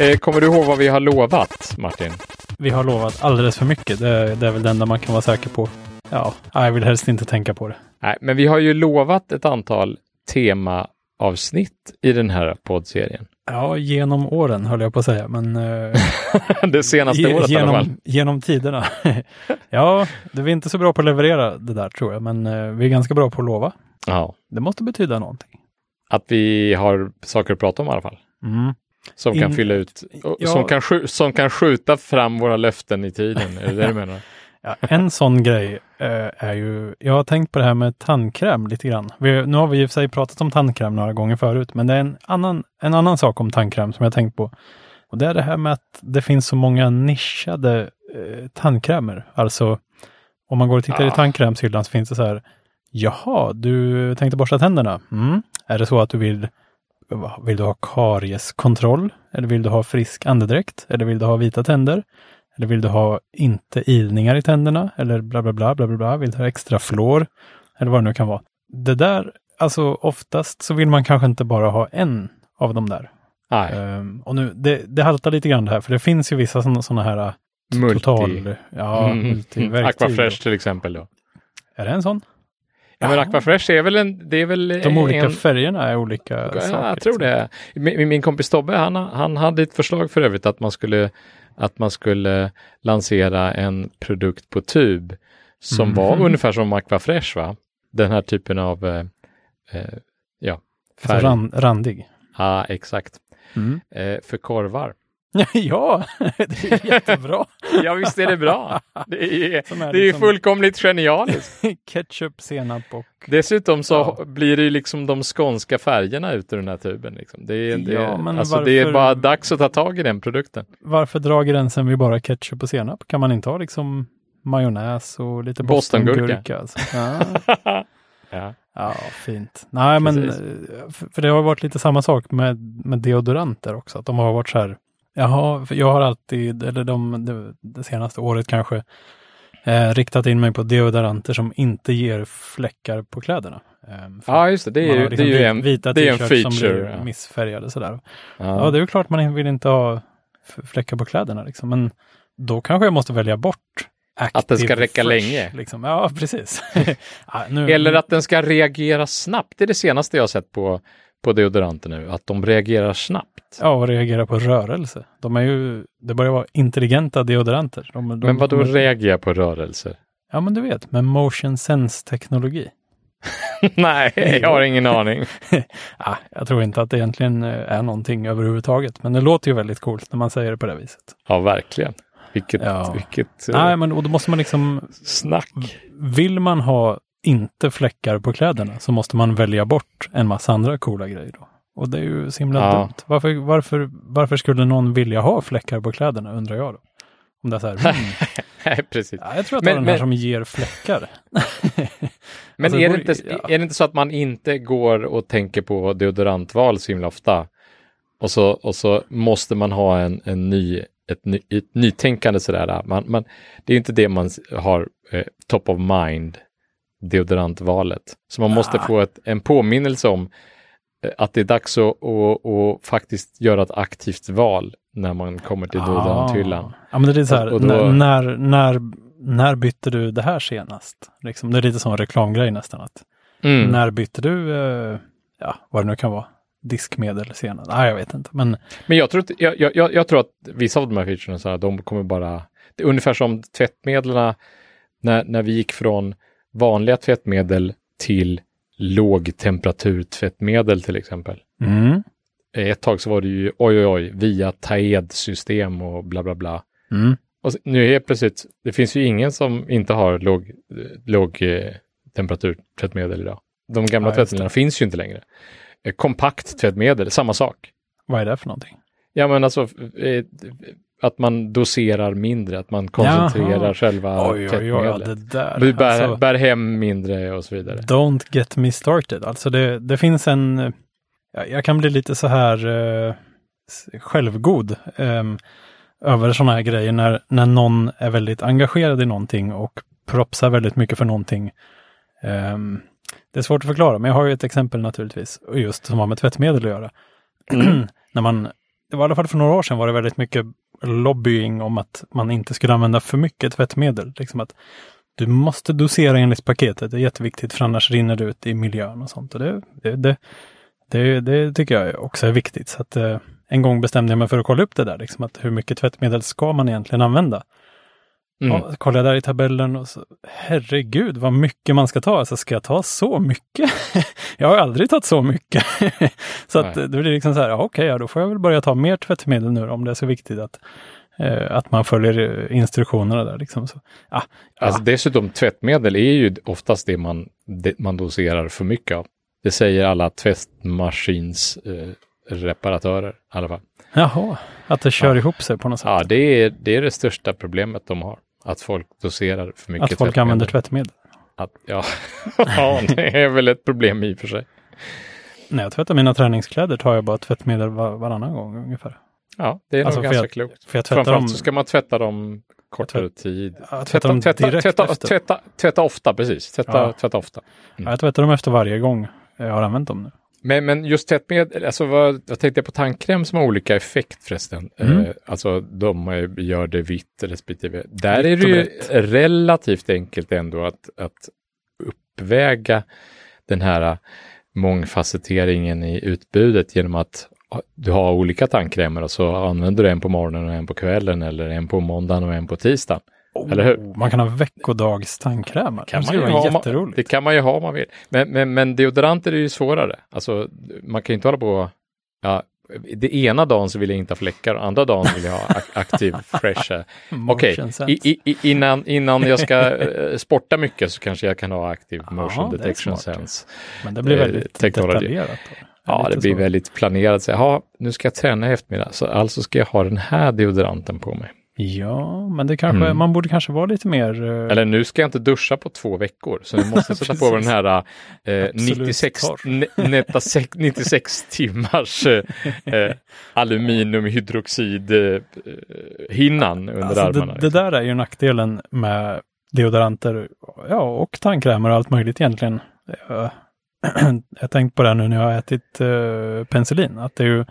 Eh, kommer du ihåg vad vi har lovat, Martin? Vi har lovat alldeles för mycket. Det, det är väl det enda man kan vara säker på. Ja, jag vill helst inte tänka på det. Nej, men vi har ju lovat ett antal temaavsnitt i den här poddserien. Ja, genom åren höll jag på att säga, men... eh, det senaste ge- året i alla fall. genom, genom tiderna. ja, det är inte så bra på att leverera det där tror jag, men eh, vi är ganska bra på att lova. Ja, Det måste betyda någonting. att vi har saker att prata om i alla fall. Mm. Som kan In- fylla ut, Ja. som, kan skju- som kan skjuta fram våra löften i tiden. Är det det du menar? Ja, en sån grej eh, är ju, jag har tänkt på det här med tandkräm lite grann. Vi, nu har vi i och för sig pratat om tandkräm några gånger förut, men det är en annan, en annan sak om tandkräm som jag tänkt på. Och det är det här med att det finns så många nischade eh, tandkrämer. Alltså, om man går och tittar i Ja. tandkrämshyllan så finns det så här, jaha, du tänkte borsta tänderna. Mm. Är det så att du vill, vill du ha karieskontroll? Eller vill du ha frisk andedräkt? Eller vill du ha vita tänder? Eller vill du ha inte ilningar i tänderna? Eller bla bla bla bla bla bla. Vill du ha extra flår? Eller vad det nu kan vara. Det där, alltså oftast så vill man kanske inte bara ha en av de där. Nej, Ehm, och nu, det, det haltar lite grann det här, för det finns ju vissa sådana här äh, multi. total, ja, Mm. multiverktyg. Aquafresh till exempel då. Är det en sån? Ja, men. Aquafresh är väl en, det är väl De olika en, färgerna är olika Ja, saker. jag tror liksom. det. Min, min kompis Tobbe, han, han hade ett förslag för övrigt att man skulle, att man skulle lansera en produkt på tub som var Mhm. ungefär som Aquafresh, va? Den här typen av, eh, eh, ja, Så färg. ran, randig. Ja, exakt. Mm. Eh, för korvar. ja, det är jättebra. Ja, visst är det bra. Det är, Som är det är liksom- fullkomligt genialiskt. Ketchup, senap och... Dessutom så Ja. blir det ju liksom de skånska färgerna ut ur den här tuben. Liksom. Det, är, det, Ja, men alltså, det är varför- bara dags att ta tag i den produkten. Varför dra gränsen vid bara ketchup och senap? Kan man inte ha liksom majonnäs och lite Bostongurka. bostongurka? Alltså? Ja. ja. ja, fint. Nej, men Precis. eh, för för det har varit lite samma sak med, med deodoranter också. Att de har varit så här, jaha, för jag har alltid, eller de, det, det senaste året kanske, eh, riktat in mig på deodoranter som inte ger fläckar på kläderna. Eh, ja, just det. Det är ju, har det liksom är ju en, vita det är en t-shirts som feature. blir ja. missfärgade sådär. Ja. Ja, det är ju klart man vill inte ha fläckar på kläderna liksom. Men då kanske jag måste välja bort Att den ska Active räcka Fresh, länge. Liksom. Ja, precis. ja, nu, Eller att den ska reagera snabbt. Det är det senaste jag har sett på, på deodoranter nu. Att de reagerar snabbt. Ja, och reagera på rörelse. De är ju, det börjar vara intelligenta deodoranter. De, de, Men vad då de, reagerar på rörelser? Ja, men du vet, med motion sense-teknologi. Nej, jag har ingen aning. ja, jag tror inte att det egentligen eh, är någonting överhuvudtaget, men det låter ju väldigt coolt när man säger det på det viset. Ja, verkligen. Vilket, Ja. vilket eh, Nej, men och då måste man liksom snack. Vill man ha inte fläckar på kläderna så måste man välja bort en massa andra coola grejer då. Och det är ju så himla Ja. dumt. Varför, varför, varför skulle någon vilja ha fläckar på kläderna undrar jag då. Om det är så här, Nej, precis. ja, jag tror att det är den här men- som ger fläckar. Men Alltså, är, det inte, ja. är det inte så att man inte går och tänker på deodorantval så himla ofta? Och så, och så måste man ha en, en ny, ett, ny, ett nytänkande sådär. Man, man, det är inte det man har eh, top of mind, deodorantvalet. Så man måste Ah. få ett, en påminnelse om eh, att det är dags att, att, att faktiskt göra ett aktivt val när man kommer till deodoranthyllan. Ah. Ja, men det är så här, Och- och då- när, när, när, bytte du det här senast? Liksom, det är lite sån reklamgrej nästan. Att, Mm. När bytte du, eh, ja, vad det nu kan vara, diskmedel senast? Nej, jag vet inte. Men Men jag tror, inte, jag, jag- jag, tror att vissa av de här featurerna, så här, de kommer bara... Det är ungefär som tvättmedlen när, när vi gick från vanliga tvättmedel till lågtemperaturtvättmedel till exempel. mm, Ett tag så var det ju oj oj oj via TAED-system och bla bla bla. mm. Och nu helt plötsligt, det finns ju ingen som inte har låg, låg eh, temperaturtvättmedel idag. De gamla Ja, tvättmedlen finns ju inte längre. Eh, kompakt tvättmedel, samma sak. vad är det för någonting? Ja, men alltså eh, att man doserar mindre, att man koncentrerar Jaha. själva Oj, oj, oj, tvättmedlet. det där. Bär, Alltså, bär hem mindre och så vidare. don't get me started. Alltså det, det finns en, eh, ja, jag kan bli lite så här eh, självgod ehm, över sådana här grejer när, när någon är väldigt engagerad i någonting och propsar väldigt mycket för någonting. Ehm, det är svårt att förklara, men jag har ju ett exempel naturligtvis, just som har med tvättmedel att göra. när man det var i alla fall för några år sedan var det väldigt mycket lobbying om att man inte skulle använda för mycket tvättmedel. Liksom att du måste dosera enligt paketet. Det är jätteviktigt för annars rinner det ut i miljön och sånt. Och det, det, det, det, det tycker jag också är viktigt. Så att, eh, en gång bestämde jag mig för att kolla upp det där. Liksom att hur mycket tvättmedel ska man egentligen använda? Mm. Ja, kollade jag där i tabellen och så, herregud vad mycket man ska ta. Alltså ska jag ta så mycket? jag har aldrig tagit så mycket. så att det blir liksom så här, ja, okej, ja, då får jag väl börja ta mer tvättmedel nu om det är så viktigt att, eh, att man följer eh, instruktionerna där. Liksom. Så, ja, Alltså dessutom tvättmedel är ju oftast det man, det man doserar för mycket av. Det säger alla tvättmaskins eh, reparatörer i alla fall. Jaha, att det kör Ja. ihop sig på något sätt. Ja, det är, det är det största problemet de har. Att folk doserar för mycket att folk använder tvättmedel. Att, ja. ja, det är väl ett problem i och för sig. När jag tvättar mina träningskläder tar jag bara tvättmedel var, varannan gång ungefär. Ja, det är Alltså, nog ganska jag- klokt. För jag tvättar Framförallt dem, så ska man tvätta dem kortare tid. jag tvättar Tvätta, tvätta, tvätta, efter. tvätta, tvätta ofta, precis. Tvätta, Ja. tvätta ofta. Ja, jag tvättar dem efter varje gång jag har använt dem nu. Men, men just tvättmedel, alltså vad, jag tänkte på tandkräm som har olika effekt förresten. Mm. Eh, alltså de gör det vitt respektive. Där Vitt är det ju relativt enkelt ändå att, att uppväga den här mångfacetteringen i utbudet genom att du har olika tandkrämer och så använder du en på morgonen och en på kvällen eller en på måndagen och en på tisdagen. Eller hur? Oh, Man kan ha veckodags tandkrämer. Kan det man ju ha, jätteroligt. det kan man ju ha om man vill. Men, men, men deodoranter är ju svårare. Alltså, man kan ju inte hålla på... Ja, det ena dagen så vill jag inte ha fläckar andra dagen vill jag ha ak- aktiv fresh. Okej, i, innan, innan jag ska eh, sporta mycket så kanske jag kan ha aktiv motion detection sense. Men det blir eh, väldigt technology. detaljerat. då. Ja, det blir så. väldigt planerat. Så, jaha, nu ska jag träna i eftermiddag, så alltså ska jag ha den här deodoranten på mig. Ja, men det kanske, Mm. man borde kanske vara lite mer... eh, Eller nu ska jag inte duscha på två veckor, så jag måste sätta på den här Absolut 96, torr. ne- netta sex- 96 timmars eh, eh, aluminiumhydroxid eh, eh, hinnan under Alltså armarna. det, det där är ju nackdelen med deodoranter ja, och tandkrämer och allt möjligt egentligen. Jag jag har tänkt på det nu när jag har ätit uh, penicillin, att det är ju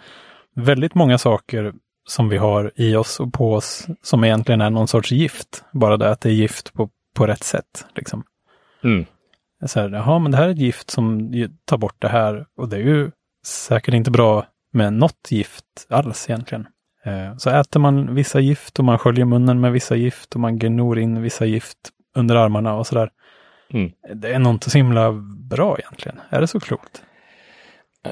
väldigt många saker som vi har i oss och på oss som egentligen är någon sorts gift. Bara det att det är gift på, på rätt sätt. Liksom. Mm. Så här, jaha, men det här är ett gift som tar bort det här och det är ju säkert inte bra med något gift alls egentligen. Eh, Så äter man vissa gift och man sköljer munnen med vissa gift och man gnor in vissa gift under armarna och sådär. Mm. Det är nog inte så himla bra egentligen. Är det så klokt?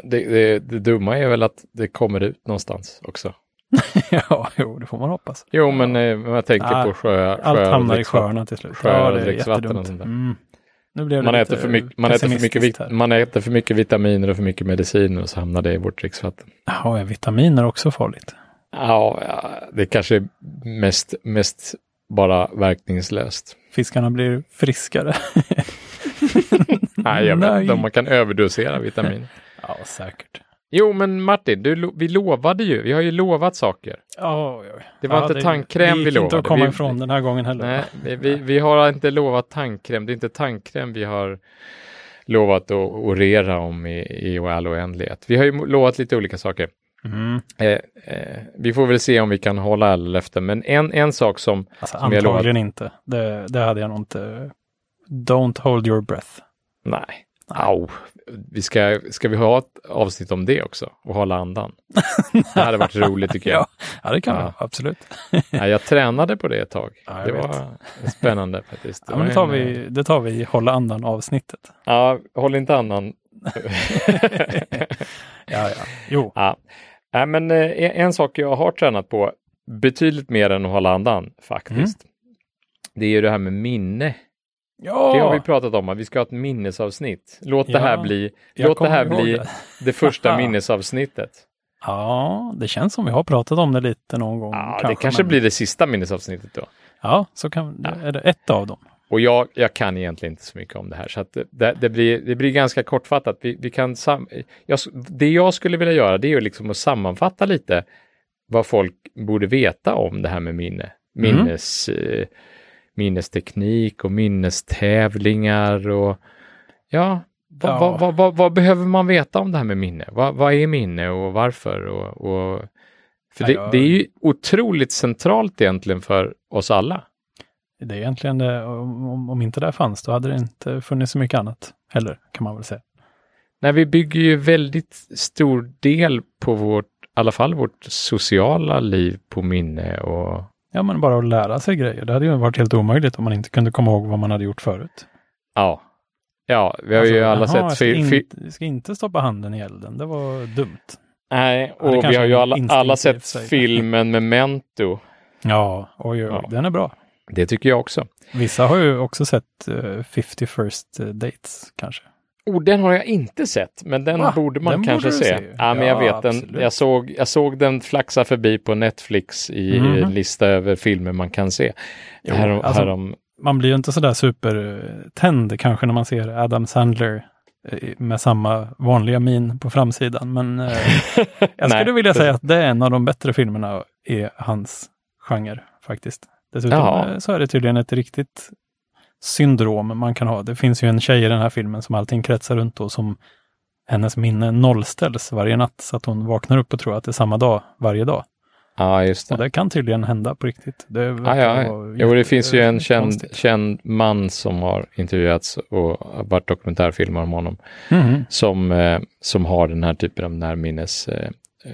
Det, det, det dumma är väl att det kommer ut någonstans också. ja, jo, det får man hoppas. Jo, men eh, jag tänker Ah, på sjö, Allt sjöar och hamnar i dricksvatten. sjöarna till slut. Sjöar och är dricksvatten och sånt där. Mm. Nu blev det Man äter, för mycket, man, äter för mycket, här. man äter för mycket vitaminer och för mycket mediciner och så hamnar det i vårt dricksvatten. Ja, är vitaminer också farligt? Ja, ja, det kanske är mest, mest bara verkningslöst. Fiskarna blir friskare. Nej, jag vet inte om man kan överdosera vitamin. ja, säkert. Jo, men Martin, du, vi lovade ju. Vi har ju lovat saker. Ja, oj, oj. Det var ja, inte tandkräm vi Det gick inte lovade. att komma Vi- ifrån den här gången heller. Nej, vi, vi, vi har inte lovat tandkräm. Det är inte tandkräm vi har lovat att orera om i, i all oändlighet. Vi har ju lovat lite olika saker. Mm. Eh, eh, vi får väl se om vi kan hålla alla löften. Men en, en sak som Alltså, Som jag antagligen inte. Det, det hade jag nog inte. Don't hold your breath. Nej. Au. Vi ska, ska vi ha ett avsnitt om det också? Och hålla andan? Det hade varit roligt tycker jag. Ja, ja det kan Ja. vi. Absolut. Ja, jag tränade på det ett tag. Ja, det vet. var spännande faktiskt. Ja, men det, tar en, vi, det tar vi i hålla andan avsnittet. Ja, håll inte andan. Ja, ja. Jo. ja. Nej, men eh, en, en sak jag har tränat på betydligt mer än att hålla andan faktiskt. Det är ju det här med minne. Ja, Det har vi pratat om, att vi ska ha ett minnesavsnitt. Låt det här Ja, bli, låt det här bli det. det första minnesavsnittet. ja, det känns som vi har pratat om det lite någon gång. Ja, det kanske men- blir det sista minnesavsnittet då. Ja, så kan, Ja. är det ett av dem. Och jag, jag kan egentligen inte så mycket om det här, så att det, det, blir, det blir ganska kortfattat. Vi, vi kan sam, jag, det jag skulle vilja göra, det är ju liksom att sammanfatta lite vad folk borde veta om det här med minne. Mm. Minnes, eh, minnesteknik och minnestävlingar och ja, vad, Ja. Vad, vad, vad, behöver man veta om det här med minne? Vad, är minne och varför? Och, och För det, det är ju otroligt centralt egentligen för oss alla. Det är egentligen det, om, om- om inte det fanns, då hade det inte funnits så mycket annat heller, kan man väl säga. Nej, vi bygger ju väldigt stor del på vårt, i alla fall vårt sociala liv på minne och Ja, men bara att lära sig grejer. Det hade ju varit helt omöjligt om man inte kunde komma ihåg vad man hade gjort förut. ja. Ja, vi har ju Alltså, alla jaha, sett jag ska, inte, jag ska inte stoppa handen i elden. Det var dumt. Nej, Ja, och vi har ju alla, alla sett filmen Memento. Ja, oj, oj. Ja. Den är bra. Det tycker jag också. Vissa har ju också sett eh, 50 first dates, kanske. Oh, den har jag inte sett, men den Va? borde man Den kanske borde se. se. Ja, men jag Ja, vet den. Jag såg, jag såg den flaxa förbi på Netflix i en lista över filmer man kan se. Jo, härom, alltså- härom, Man blir ju inte sådär supertänd kanske när man ser Adam Sandler eh, med samma vanliga min på framsidan. Men eh, jag skulle Nej, vilja säga att det är en av de bättre filmerna i hans genre faktiskt. Dessutom Ja. eh, så är det tydligen ett riktigt syndrom man kan ha. Det finns ju en tjej i den här filmen som allting kretsar runt och som hennes minne nollställs varje natt så att hon vaknar upp och tror att det är samma dag varje dag. Ja, just Och det. det kan tydligen hända på riktigt. Det ja. vara Jo, det finns ju en känd, känd man som har intervjuats och varit dokumentärfilmer om honom Mhm. som, eh, som har den här typen av närminnesproblem. Eh,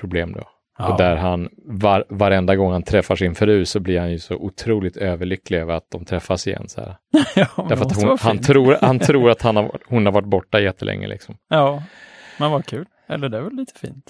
problem då. Ja. Och där han var, varenda gång han träffar sin fru så blir han ju så otroligt överlycklig över att de träffas igen. Så här. ja, Därför att hon, han, tror, han tror att han har, hon har varit borta jättelänge. Liksom. Ja, men vad kul. Eller det är väl lite fint.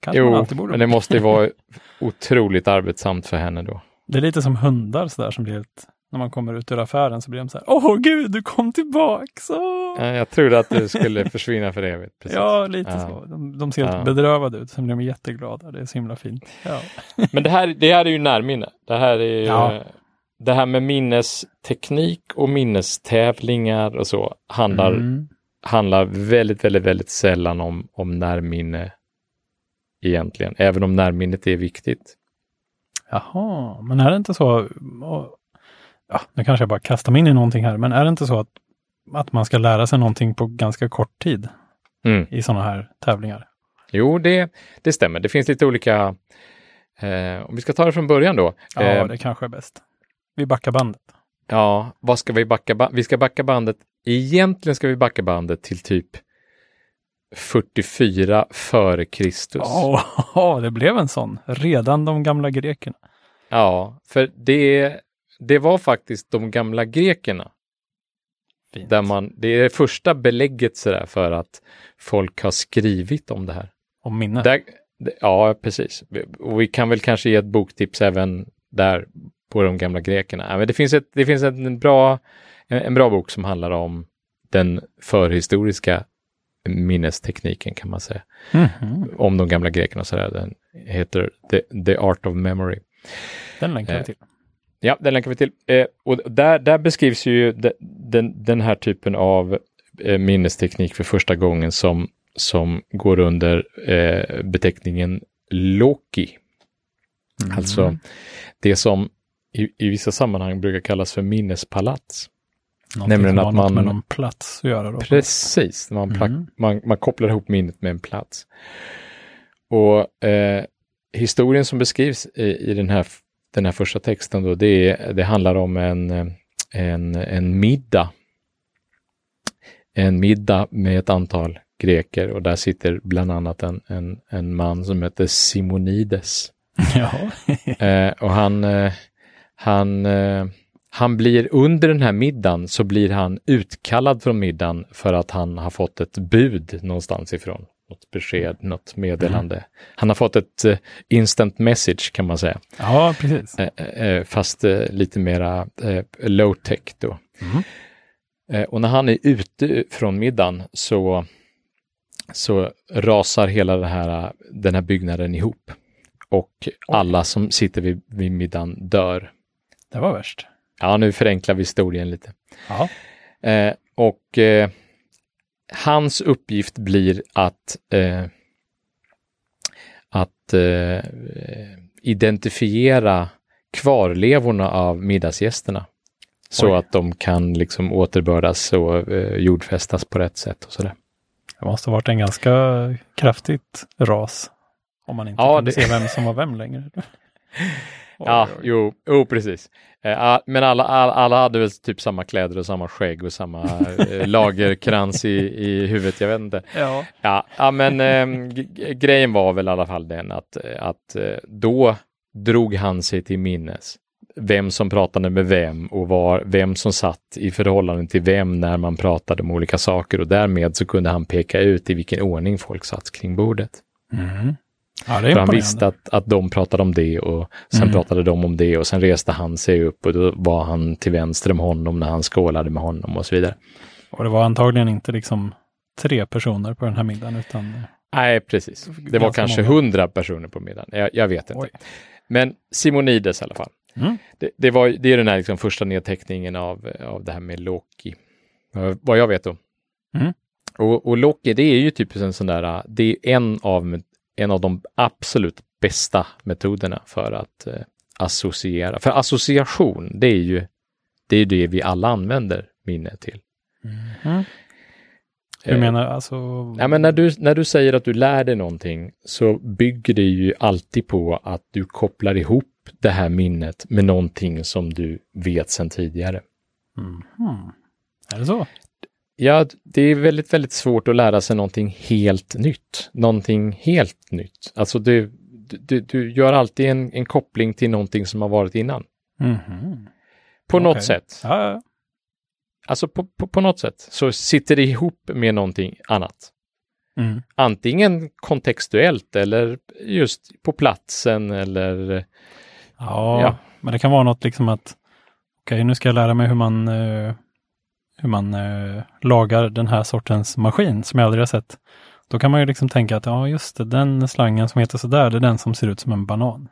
Kanske Jo, men det måste ju vara otroligt arbetsamt för henne då. Det är lite som hundar sådär som blir helt, när man kommer ut ur affären så blir de så här, åh gud, du kom tillbaks! Jag trodde att du skulle försvinna för evigt. Precis. Ja, lite Ja. så. De, de ser helt Ja. bedrövade ut, sen blir de jätteglada. Det är så himla fint. Ja. Men det här, det här är ju närminne. Det här är ju, det här med minnesteknik och minnestävlingar och så handlar, Mm. handlar väldigt, väldigt, väldigt sällan om, om närminne egentligen, även om närminnet är viktigt. Jaha, men är det inte så, ja, nu kanske jag bara kastar mig in i någonting här, men är det inte så att, att man ska lära sig någonting på ganska kort tid Mm. i sådana här tävlingar? Jo, det, det stämmer. Det finns lite olika, eh, om vi ska ta det från början då. Ja, Eh, det kanske är bäst. Vi backar bandet. Ja, vad ska vi backa? Ba- vi ska backa bandet. Egentligen ska vi backa bandet till typ 44 före Kristus. Ja, det blev en sån. Redan de gamla grekerna. Ja, för det, det var faktiskt de gamla grekerna Fint. där man, det är det första belägget sådär för att folk har skrivit om det här. Om minne. Där, ja, precis. Och vi kan väl kanske ge ett boktips även där på de gamla grekerna. Men det finns, ett, det finns en, bra, en, bra bok som handlar om den förhistoriska minnestekniken kan man säga. Mhm. Om de gamla grekerna och sådär. Den heter The, The Art of Memory. Den länkar vi Eh, till. Ja, den länkar vi till. Eh, och där, där beskrivs ju de, den, den här typen av eh, minnesteknik för första gången som, som går under eh, beteckningen Loki. Mm. Alltså det som i, i vissa sammanhang brukar kallas för minnespalats. Någonting nämligen att man- med någon plats att göra då. Precis, man, Mm. man, man kopplar ihop minnet med en plats. Och eh, historien som beskrivs i, i den, här, den här första texten då, det, det handlar om en, en, en middag. En middag med ett antal greker och där sitter bland annat en, en, en man som heter Simonides. ja. Eh, och han, eh, han, eh, han blir under den här middagen så blir han utkallad från middagen för att han har fått ett bud någonstans ifrån. Något besked, något meddelande. Han har fått ett eh, instant message kan man säga. ja, precis. Eh, eh, fast lite mera low tech då. Mm. Och när han är ute från middagen så, så rasar hela det här, den här byggnaden ihop. Och alla som sitter vid, vid middagen dör. Det var värst. Ja, nu förenklar vi historien lite. Ja. Och hans uppgift blir att, eh, att eh, identifiera kvarlevorna av middagsgästerna. Så Oj. att de kan liksom återbördas och eh, jordfästas på rätt sätt och sådär. Det måste ha varit en ganska kraftigt ras. Om man inte Ja, kunde det- se vem som var vem längre. Ja, jo, jo precis. Eh, men alla, alla, alla hade väl typ samma kläder och samma skägg och samma eh, lagerkrans i, i huvudet, jag vet inte. Ja. Ja, ja men eh, g- grejen var väl i alla fall den att, eh, att då drog han sig till minnes vem som pratade med vem och var, vem som satt i förhållande till vem när man pratade om olika saker och därmed så kunde han peka ut i vilken ordning folk satt kring bordet. Mm. Ja, För han visste att, att de pratade om det och sen Mm. pratade de om det och sen reste han sig upp och då var han till vänster om honom när han skålade med honom och så vidare. Och det var antagligen inte liksom tre personer på den här middagen, utan Nej, precis. Det var kanske hundra personer på middagen. Jag, jag vet inte. Oj. Men Simonides i alla fall. Mm. Det, det, var, det är den här liksom första nedteckningen av, av det här med Loki. Eh, Vad jag vet då. Mm. Och, och Loki, det är ju typ en sån där, det är en av, en av de absolut bästa metoderna för att eh, associera. För association, det är ju det, är det vi alla använder minne till. Mm. Hur Eh, menar du? Alltså, Ja, men när, du, när du säger att du lär dig någonting så bygger det ju alltid på att du kopplar ihop det här minnet med någonting som du vet sedan tidigare. Mhm. Är det så? Ja, det är väldigt, väldigt svårt att lära sig någonting helt nytt. Någonting helt nytt. Alltså du, du, du gör alltid en, en koppling till någonting som har varit innan. Mhm. På något Okej. sätt. Ja. Alltså på, på, på något sätt så sitter det ihop med någonting annat. Mm. Antingen kontextuellt eller just på platsen eller Ja, Ja. men det kan vara något liksom att okej, nu ska jag lära mig hur man, eh, hur man eh, lagar den här sortens maskin som jag aldrig har sett. Då kan man ju liksom tänka att ja, just det, den slangen som heter sådär, det är den som ser ut som en banan.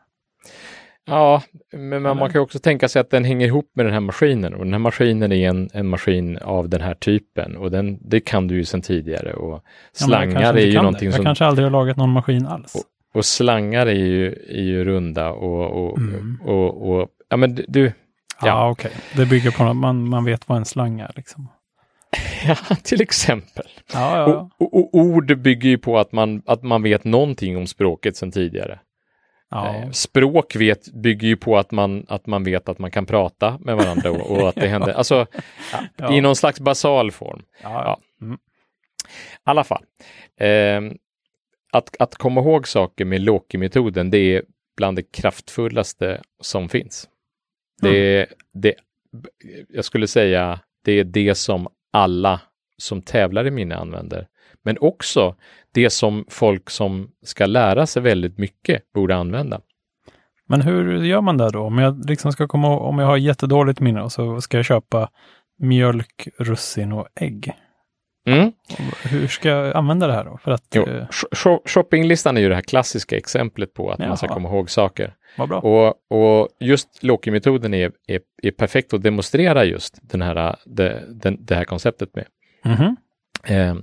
Ja, men man, man kan också tänka sig att den hänger ihop med den här maskinen och den här maskinen är en, en maskin av den här typen och den, det kan du ju sedan tidigare och Ja, jag slangar är inte ju någonting. Jag som kanske aldrig har lagat någon maskin alls. och slangar är ju, är ju runda och, och, Mm. och, och ja men du, Ja, ja. okej. Det bygger på att man, man vet vad en slang är. Liksom. ja till exempel. Ja, ja, ja. Och, och ord bygger ju på att man, att man vet någonting om språket sedan tidigare. Eh, Språk vet, bygger ju på att man, att man vet att man kan prata med varandra och, och att det händer, alltså i någon slags basal form. ja. I alla fall. ehm, att, att komma ihåg saker med Loki-metoden, det är bland det kraftfullaste som finns. Det det, jag skulle säga, det är det som alla som tävlar i minne använder. Men också det som folk som ska lära sig väldigt mycket borde använda. Men hur gör man det då? Om jag liksom ska komma om jag har jättedåligt minne och så ska jag köpa mjölk, russin och ägg. Mm. Hur ska jag använda det här då? För att, Jo, eh, sh- sh- shoppinglistan är ju det här klassiska exemplet på att man ska Jaha. komma ihåg saker. Och, och just Loki-metoden är, är, är perfekt att demonstrera just den här, det, den, det här konceptet med. Mhm. Eh,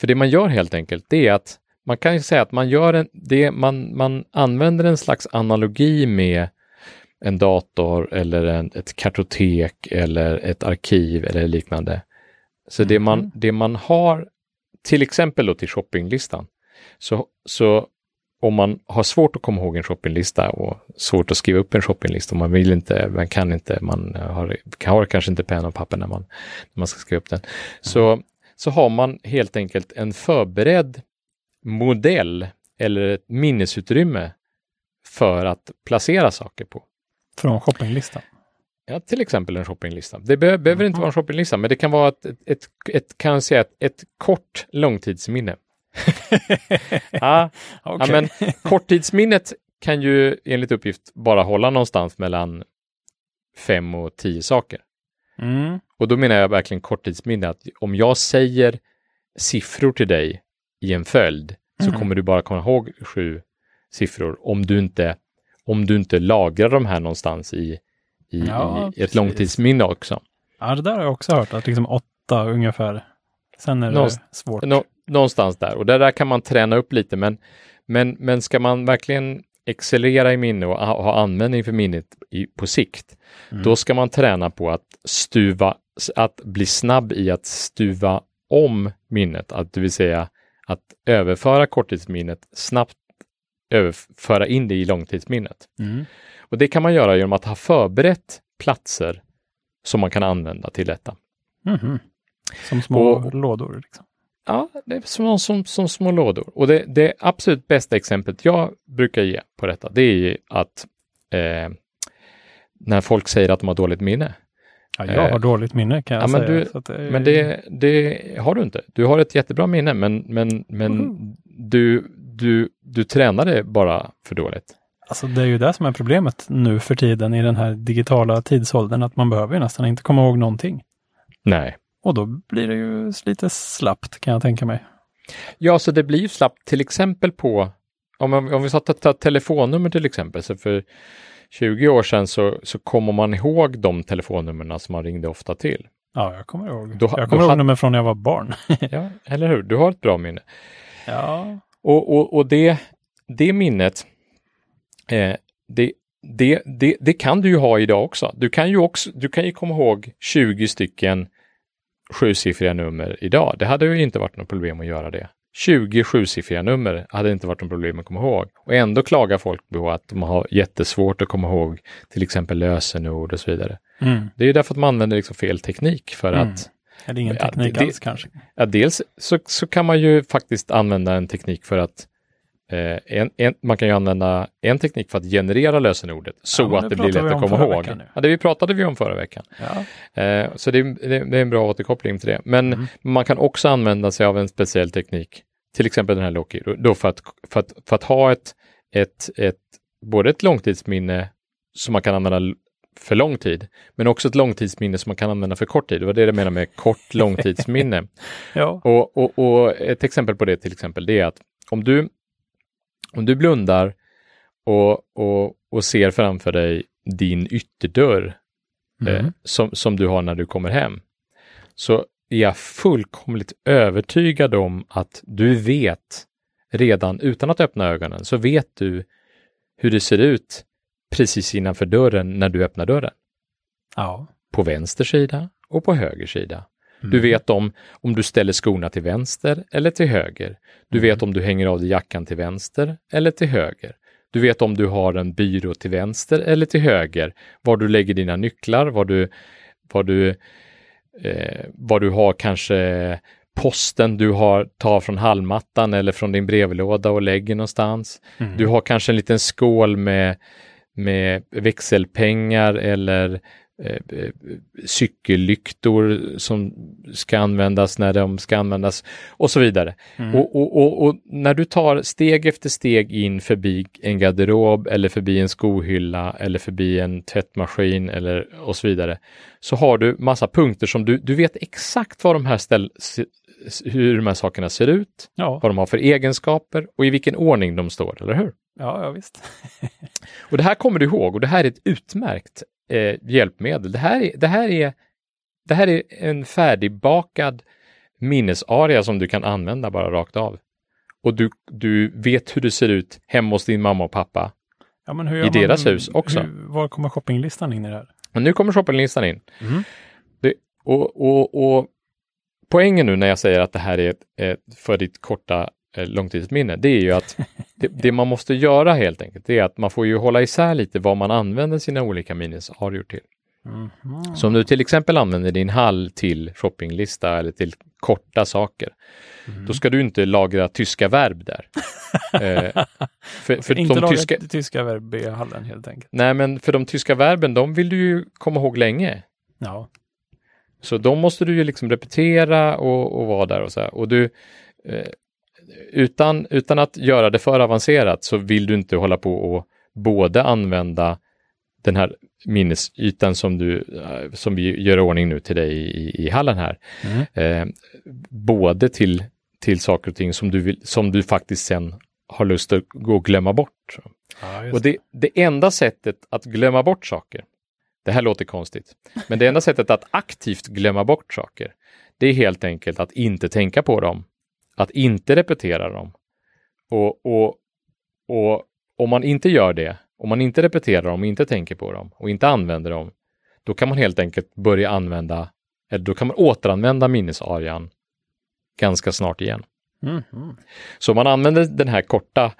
för det man gör helt enkelt, det är att man kan ju säga att man gör en, det, man, man använder en slags analogi med en dator eller en, ett kartotek eller ett arkiv eller liknande. Så det, man, Mhm. det man har, till exempel då till shoppinglistan, så, så om man har svårt att komma ihåg en shoppinglista och svårt att skriva upp en shoppinglista, och man vill inte, man kan inte, man har, har kanske inte penna och papper när man, när man ska skriva upp den, så, så har man helt enkelt en förberedd modell eller ett minnesutrymme för att placera saker på. Från shoppinglistan. Ja, till exempel en shoppinglista. Det be behöver inte Mhm. vara en shoppinglista, men det kan vara ett, ett, ett, ett kan säga, ett, ett kort långtidsminne. ja, Okej. ja, men korttidsminnet kan ju enligt uppgift bara hålla någonstans mellan fem och tio saker. mm. Och då menar jag verkligen korttidsminne, att om jag säger siffror till dig i en följd så Mm. kommer du bara komma ihåg sju siffror om du inte, om du inte lagrar de här någonstans i, i, Ja, i ett långtidsminne också. Ja, det där har jag också hört, att liksom åtta ungefär. Sen är det Någonst- svårt. Nå, någonstans där. Och det där kan man träna upp lite, men, men, men ska man verkligen excellera i minne och ha, ha användning för minnet i, på sikt, Mm. då ska man träna på att stuva, att bli snabb i att stuva om minnet, att det vill säga att överföra korttidsminnet snabbt överföra in det i långtidsminnet. Mm. Och det kan man göra genom att ha förberett platser som man kan använda till detta. Mhm. Som små Och- lådor. Liksom. Ja, det är som, som, som små lådor. Och det, det absolut bästa exemplet jag brukar ge på detta, det är ju att eh, när folk säger att de har dåligt minne. Ja, jag har Eh, dåligt minne kan jag ja, men säga. du- det Men det, det har du inte. Du har ett jättebra minne, men, men, men Mhm. du, du, du tränade bara för dåligt. Alltså det är ju det som är problemet nu för tiden i den här digitala tidsåldern, att man behöver ju nästan inte komma ihåg någonting. Nej. Och då blir det ju lite slappt kan jag tänka mig. Ja, så det blir ju slappt till exempel på, om, om vi sa ta, ta telefonnummer till exempel, så för 20 år sedan så, så kommer man ihåg de telefonnumren som man ringde ofta till. Ja, jag kommer ihåg. Då- jag kommer ihåg hade- nummer från när jag var barn. Ja, eller hur? Du har ett bra minne. ja. Och, och, och det, det minnet, eh, det, det, det, det kan du ju ha idag också. Du kan ju också, du kan ju komma ihåg 20 stycken sjusiffriga nummer idag. Det hade ju inte varit något problem att göra det. 20 sjusiffriga nummer hade inte varit något problem att komma ihåg. Och ändå klagar folk på att de har jättesvårt att komma ihåg till exempel lösenord och så vidare. Mm. Det är ju därför att man använder liksom fel teknik för Mm. att Eller ingen Ja, teknik det- alls kanske. Ja, dels så, så kan man ju faktiskt använda en teknik för att en, en, man kan ju använda en teknik för att generera lösenordet så Ja, att det blir lätt att om komma ihåg. Ja, det vi pratade vi om förra veckan. Ja. Eh, så det, det, det är en bra återkoppling till det. Men Mm. man kan också använda sig av en speciell teknik, till exempel den här Loki, då- för att, för att, för att ha ett, ett, ett, både ett långtidsminne som man kan använda för lång tid, men också ett långtidsminne som man kan använda för kort tid. Det var det jag menar med kort långtidsminne. ja. Och, och, och ett exempel på det till exempel, det är att om du, om du blundar och, och, och ser framför dig din ytterdörr eh, Mm. som, som du har när du kommer hem, så är jag fullkomligt övertygad om att du vet redan utan att öppna ögonen, så vet du hur det ser ut precis innanför dörren när du öppnar dörren. ja. På vänster sida och på höger sida. Mm. Du vet om, om du ställer skorna till vänster eller till höger. Du vet om du hänger av dig jackan till vänster eller till höger. Du vet om du har en byrå till vänster eller till höger. Var du lägger dina nycklar, var du, var du, eh, var du har kanske posten du har, tar från hallmattan eller från din brevlåda och lägger någonstans. Mm. Du har kanske en liten skål med, med växelpengar eller eh, eh, cykellyktor som ska användas när de ska användas och så vidare. Mm. Och, och, och, och när du tar steg efter steg in förbi en garderob eller förbi en skohylla eller förbi en tvättmaskin eller och så vidare så har du massa punkter som du, du vet exakt vad de här ställ, hur de här sakerna ser ut, ja. vad de har för egenskaper och i vilken ordning de står, eller hur? Ja, ja, visst. Och det här kommer du ihåg och det här är ett utmärkt eh, hjälpmedel. Det här, är, det, här är, det här är en färdigbakad minnesaria som du kan använda bara rakt av. Och du, du vet hur det ser ut hemma hos din mamma och pappa. Ja, men hur I man- deras hus också. Hur, var kommer shoppinglistan in i det här? Men nu kommer shoppinglistan in. Mm. Det, och, och, och poängen nu när jag säger att det här är ett, ett för ditt korta långtidsminne, det är ju att det, det man måste göra helt enkelt, det är att man får ju hålla isär lite vad man använder sina olika minnesarior till. Mhm. Så om du till exempel använder din hall till shoppinglista eller till korta saker, Mm. då ska du inte lagra tyska verb där. eh, för, för Inte de laga tyska, tyska verb i hallen helt enkelt. nej, men för de tyska verben, de vill du ju komma ihåg länge. Ja. Så de måste du ju liksom repetera och, och vara där och så här. Och du, eh, utan, utan att göra det för avancerat så vill du inte hålla på och både använda den här minnesytan som, du, eh, som vi gör i ordning nu till dig i, i hallen här. Mm. Eh, både till, till saker och ting som du, vill, som du faktiskt sen har lust att gå och glömma bort. just Och det, det enda sättet att glömma bort saker, det här låter konstigt, men det enda sättet att aktivt glömma bort saker, det är helt enkelt att inte tänka på dem, att inte repetera dem. Och, och, och om man inte gör det, om man inte repeterar dem, inte tänker på dem och inte använder dem, då kan man helt enkelt börja använda, eller då kan man återanvända minnesarian ganska snart igen. Mm. Så man använder den här korta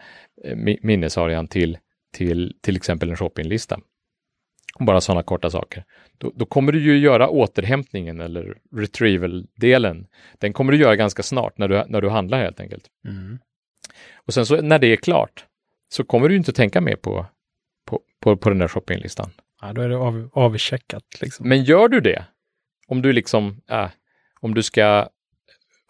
eh, mi- minnesarean till, till till exempel en shoppinglista. Bara sådana korta saker. Då, då kommer du ju göra återhämtningen eller retrieval-delen. Den kommer du göra ganska snart när du, när du handlar helt enkelt. Mm. Och sen så när det är klart så kommer du inte tänka mer på, på, på, på den där shoppinglistan. Ja, då är det av, avcheckat liksom. Men gör du det, om du liksom, äh, om du ska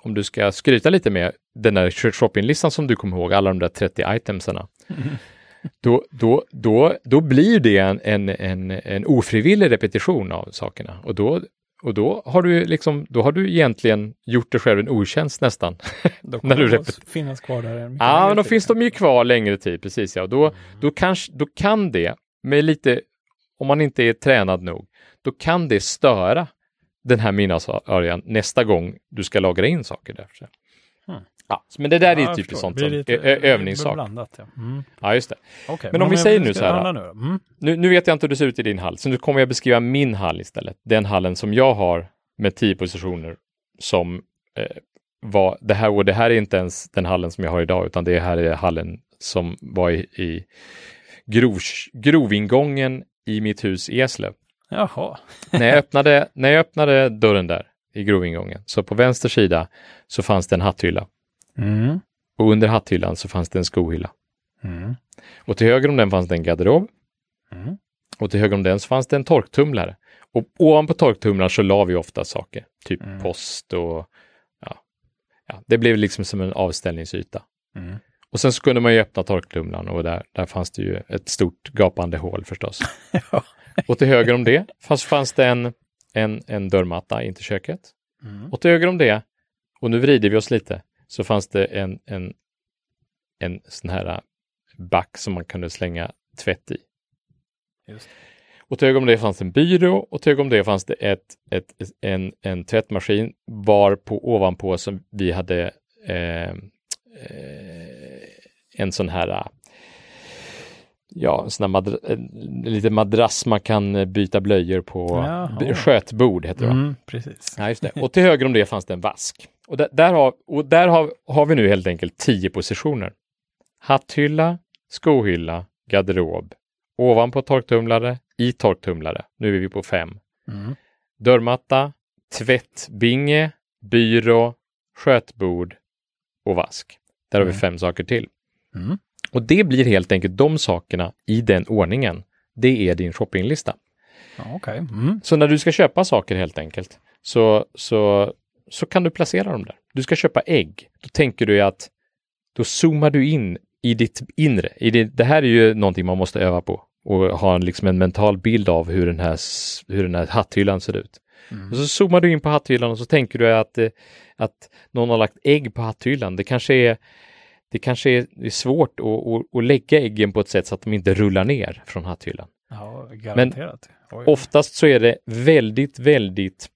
om du ska skryta lite med den där shoppinglistan som du kommer ihåg, alla de där 30 itemsarna, då, då, då, då blir det en, en, en, en ofrivillig repetition av sakerna. Och då, och då har du liksom, då har du egentligen gjort dig själv en otjänst nästan. Då När du repet- finnas kvar där. Ja, men då finns de ju kvar längre tid, precis ja. Och då, då, kanske, då kan det, med lite, om man inte är tränad nog, då kan det störa den här minnesarean nästa gång du ska lagra in saker där. Hmm. Ja, men det där är Ja, jag typiskt sånt som övningssak. Blandat, ja. Mm. Ja, just det. Okej, Men om vi säger nu så här, Nu, mm. Nu, nu vet jag inte hur det ser ut i din hall, så nu kommer jag beskriva min hall istället. Den hallen som jag har med tio positioner som eh, var det här och det här är inte ens den hallen som jag har idag, utan det här är hallen som var i, i grov, grovingången i mitt hus i Eslöv. Jaha. när, jag öppnade, när jag öppnade dörren där i grovingången, så på vänster sida så fanns det en hatthylla Mm. och under hatthyllan så fanns det en skohylla. Mm. Och till höger om den fanns det en garderob Mm. Och till höger om den så fanns det en torktumlare. Och ovanpå torktumlaren så la vi ofta saker, typ Mm. post och ja, ja, det blev liksom som en avställningsyta. Mm. Och sen så kunde man ju öppna torktumlaren och där, där fanns det ju ett stort gapande hål förstås. Ja. Och till höger om det fanns, fanns det en, en, en dörrmatta in till köket. Mm. Och till höger om det, och nu vrider vi oss lite, så fanns det en, en, en sån här äh, back som man kunde slänga tvätt i. Just. Och till höger om det fanns en byrå och till höger om det fanns det ett, ett, en, en tvättmaskin var på ovanpå som vi hade eh, eh, en sån här äh, Ja, en sån madra, en liten madrass man kan eh, byta blöjor på. Jaha. Skötbord heter det? Mm, precis. Ja, just det. Och till höger om det fanns det en vask. Och där, där, har, och där har, har vi nu helt enkelt tio positioner. Hatthylla, skohylla, garderob, ovanpå torktumlare, i torktumlare. Nu är vi på fem. Mm. Dörrmatta, tvättbinge, byrå, skötbord och vask. Där har vi Mm. fem saker till. Mm. Och det blir helt enkelt de sakerna i den ordningen. Det är din shoppinglista. Okej. Mm. Så när du ska köpa saker helt enkelt så, så, så kan du placera dem där. Du ska köpa ägg. Då tänker du att då zoomar du in i ditt inre. I det, det här är ju någonting man måste öva på och ha en, liksom en mental bild av hur den här, hur den här hatthyllan ser ut. Mm. Och så zoomar du in på hatthyllan och så tänker du att, att någon har lagt ägg på hatthyllan. Det kanske är, det kanske är svårt att, att, lägga äggen på ett sätt så att de inte rullar ner från hatthyllan. Ja, garanterat. Oj. Oftast så är det väldigt, väldigt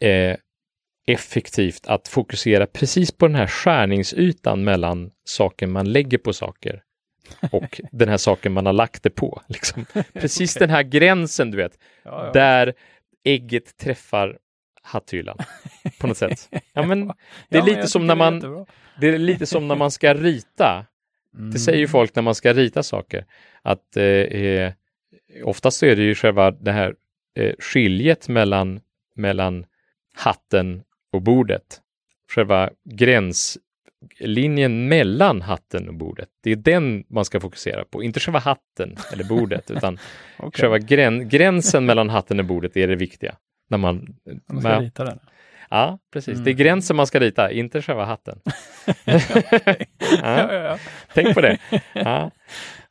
eh, effektivt att fokusera precis på den här skärningsytan mellan saken man lägger på saker och den här saken man har lagt det på. Liksom. Precis den här gränsen, du vet, ja, ja. där ägget träffar hatthyllan på något sätt. Ja, men det är Ja, lite som när man, det är lite som när man ska rita. Mm. Det säger ju folk när man ska rita saker. Att eh, eh, oftast är det ju själva det här eh, skiljet mellan, mellan hatten och bordet. Själva gränslinjen mellan hatten och bordet. Det är den man ska fokusera på. Inte själva hatten eller bordet, utan Okej. själva grän, gränsen mellan hatten och bordet är det viktiga. När man, Man ska rita den. ja, precis. Det är Mm. gränsen man ska rita, inte själva hatten. ja, ja, ja. Tänk på det. Ja.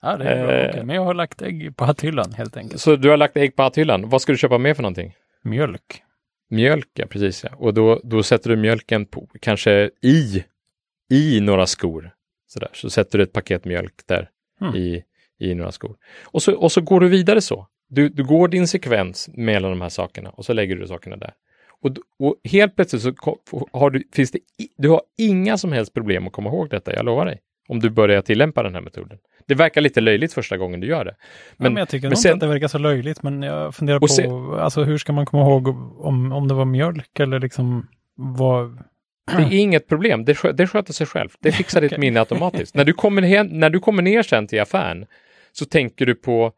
det är bra. Eh. Okej, Men jag har lagt ägg på hatthyllan helt enkelt. Så du har lagt ägg på hatthyllan. Vad ska du köpa mer för någonting? Mjölk. Mjölk, ja precis. Ja. Och då, då sätter du mjölken på, kanske i, i några skor. Sådär. Så sätter du ett paket mjölk där Mm. i, i några skor. Och så, och så går du vidare så. Du, du går din sekvens mellan de här sakerna och så lägger du sakerna där. Och, och helt plötsligt så har du, finns det, du har inga som helst problem att komma ihåg detta, jag lovar dig. Om du börjar tillämpa den här metoden. Det verkar lite löjligt första gången du gör det. Men, ja, men jag tycker men sen- inte att det verkar så löjligt, men jag funderar på se- alltså, hur ska man komma ihåg om, om det var mjölk eller liksom vad, Det är inget problem, det, skö det sköter sig själv. Det fixar ditt minne automatiskt. när, du kommer hem, när du kommer ner sen till affären så tänker du på,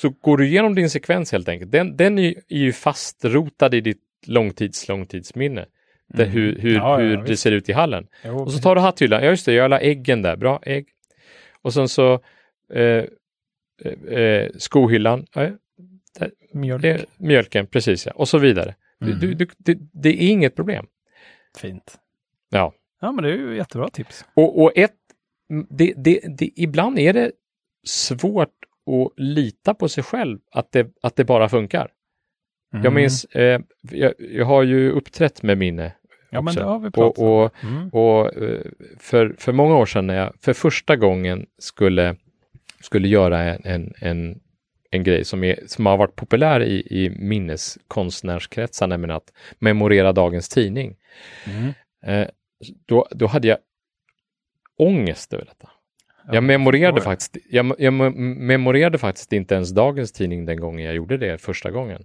så går du igenom din sekvens helt enkelt. Den, den är, ju, fastrotad i ditt långtids långtidsminne. Det, Mm. hur hur, Ja, hur ja, det visst. ser ut i hallen. Jo, Och så tar du hatthyllan, ja just det, jag la äggen där, bra ägg. Och sen så eh, eh, eh, skohyllan, ja, mjölk. det mjölken, precis ja, och så vidare. Mm. du, du, det, det är inget problem. Fint. Ja. Ja, men det är ju jättebra tips. Och, och ett, det, det, det, ibland är det svårt att lita på sig själv, att det, att det bara funkar. Jag Mm. minns, eh, jag, jag har ju uppträtt med minne. Ja, men det har vi pratat och, och. Mm. och eh, för, för många år sedan när jag för första gången skulle, skulle göra en, en, en, en grej som, är, som har varit populär i, i minneskonstnärskretsar, nämligen att memorera dagens tidning. Mm. Eh, då, då hade jag ångest över detta. Ja, jag, memorerade faktiskt, jag, jag me- memorerade faktiskt inte ens dagens tidning den gången jag gjorde det första gången.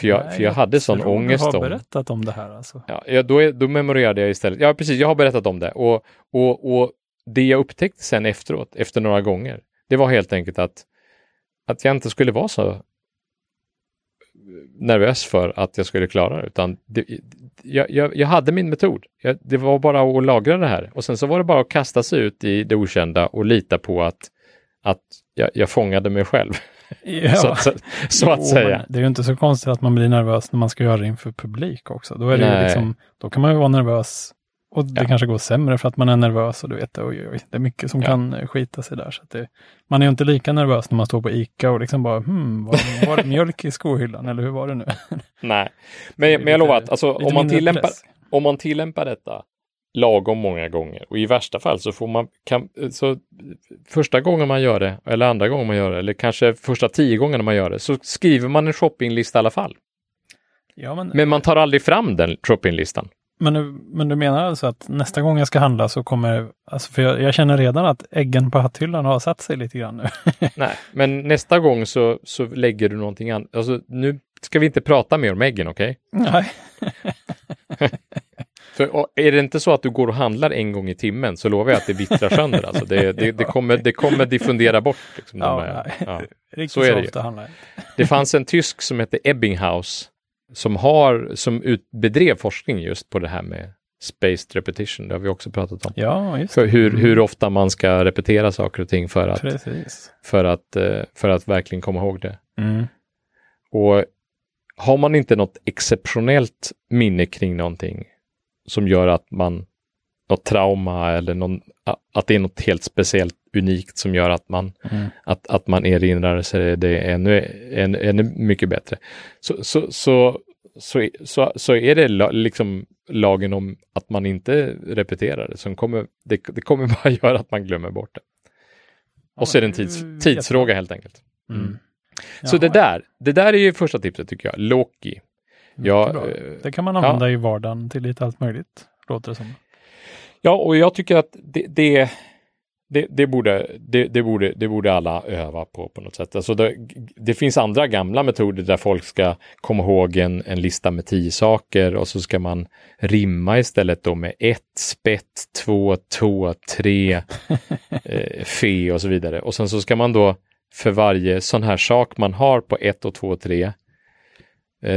För jag, Nej, för jag hade sån ångest Du har om... berättat om det här alltså. Ja, ja, då, är, då memorerade jag istället. Ja, precis, jag har berättat om det. Och, och, och det jag upptäckte sen efteråt, efter några gånger, det var helt enkelt att, att jag inte skulle vara så nervös för att jag skulle klara det, utan det, jag, jag, jag hade min metod. Jag, det var bara att lagra det här och sen så var det bara att kasta sig ut i det okända och lita på att, att jag, jag fångade mig själv, Ja. så, att, så, så att Jo, säga. Det är ju inte så konstigt att man blir nervös när man ska göra det inför publik också. Då, är det liksom, då kan man ju vara nervös och det Ja. kanske går sämre för att man är nervös och du vet, oj, oj, det är mycket som Ja. kan eh, skita sig där. Så det, man är ju inte lika nervös när man står på ICA och liksom bara, hmm, var, var det mjölk i skohyllan eller hur var det nu? Nej, men, men jag lovar att alltså, om, man tillämpar, press. om man tillämpar detta lagom många gånger och i värsta fall så får man kan, så första gången man gör det eller andra gången man gör det eller kanske första tio gångerna man gör det så skriver man en shoppinglista i alla fall. Ja, men, Men man tar aldrig fram den shoppinglistan. Men, du, men du menar alltså att nästa gång jag ska handla så kommer, alltså för jag, jag känner redan att äggen på hatthyllan har satt sig lite grann nu. Nej, men nästa gång så, så lägger du någonting annat. Alltså, nu ska vi inte prata mer om äggen, okej? Nej. För är det inte så att du går och handlar en gång i timmen så lovar jag att det vittrar sönder. Alltså det, det, det, kommer, det kommer diffundera bort. Liksom, de Ja, här- nej. ja. Riktigt Så så, är det ju. Det fanns en tysk som hette Ebbinghaus som, har, som ut, bedrev forskning just på det här med spaced repetition. Det har vi också pratat om. Ja, just För hur, hur ofta man ska repetera saker och ting för att, Precis. för att, eh, för att verkligen komma ihåg det. Mm. Och har man inte något exceptionellt minne kring någonting som gör att man något trauma eller någon, att det är något helt speciellt unikt som gör att man, Mm. att, att man erinrar sig det ännu, ännu, ännu mycket bättre. Så, så, så, så, så, så är det la, liksom lagen om att man inte repeterar det som kommer, det, det kommer bara göra att man glömmer bort det. Och så är det en tids, tidsfråga helt enkelt. Mm. Så det där, det där är ju första tipset tycker jag, Loki. Ja, eh, Det kan man använda i vardagen till lite allt möjligt, låter det som. Ja, och jag tycker att det, det, det, det, borde, det, det, borde, det borde alla öva på på något sätt. Alltså det, det finns andra gamla metoder där folk ska komma ihåg en, en lista med tio saker och så ska man rimma istället då med ett, spett, två, två, tre, eh, fe och så vidare. Och sen så ska man då för varje sån här sak man har på ett och två och tre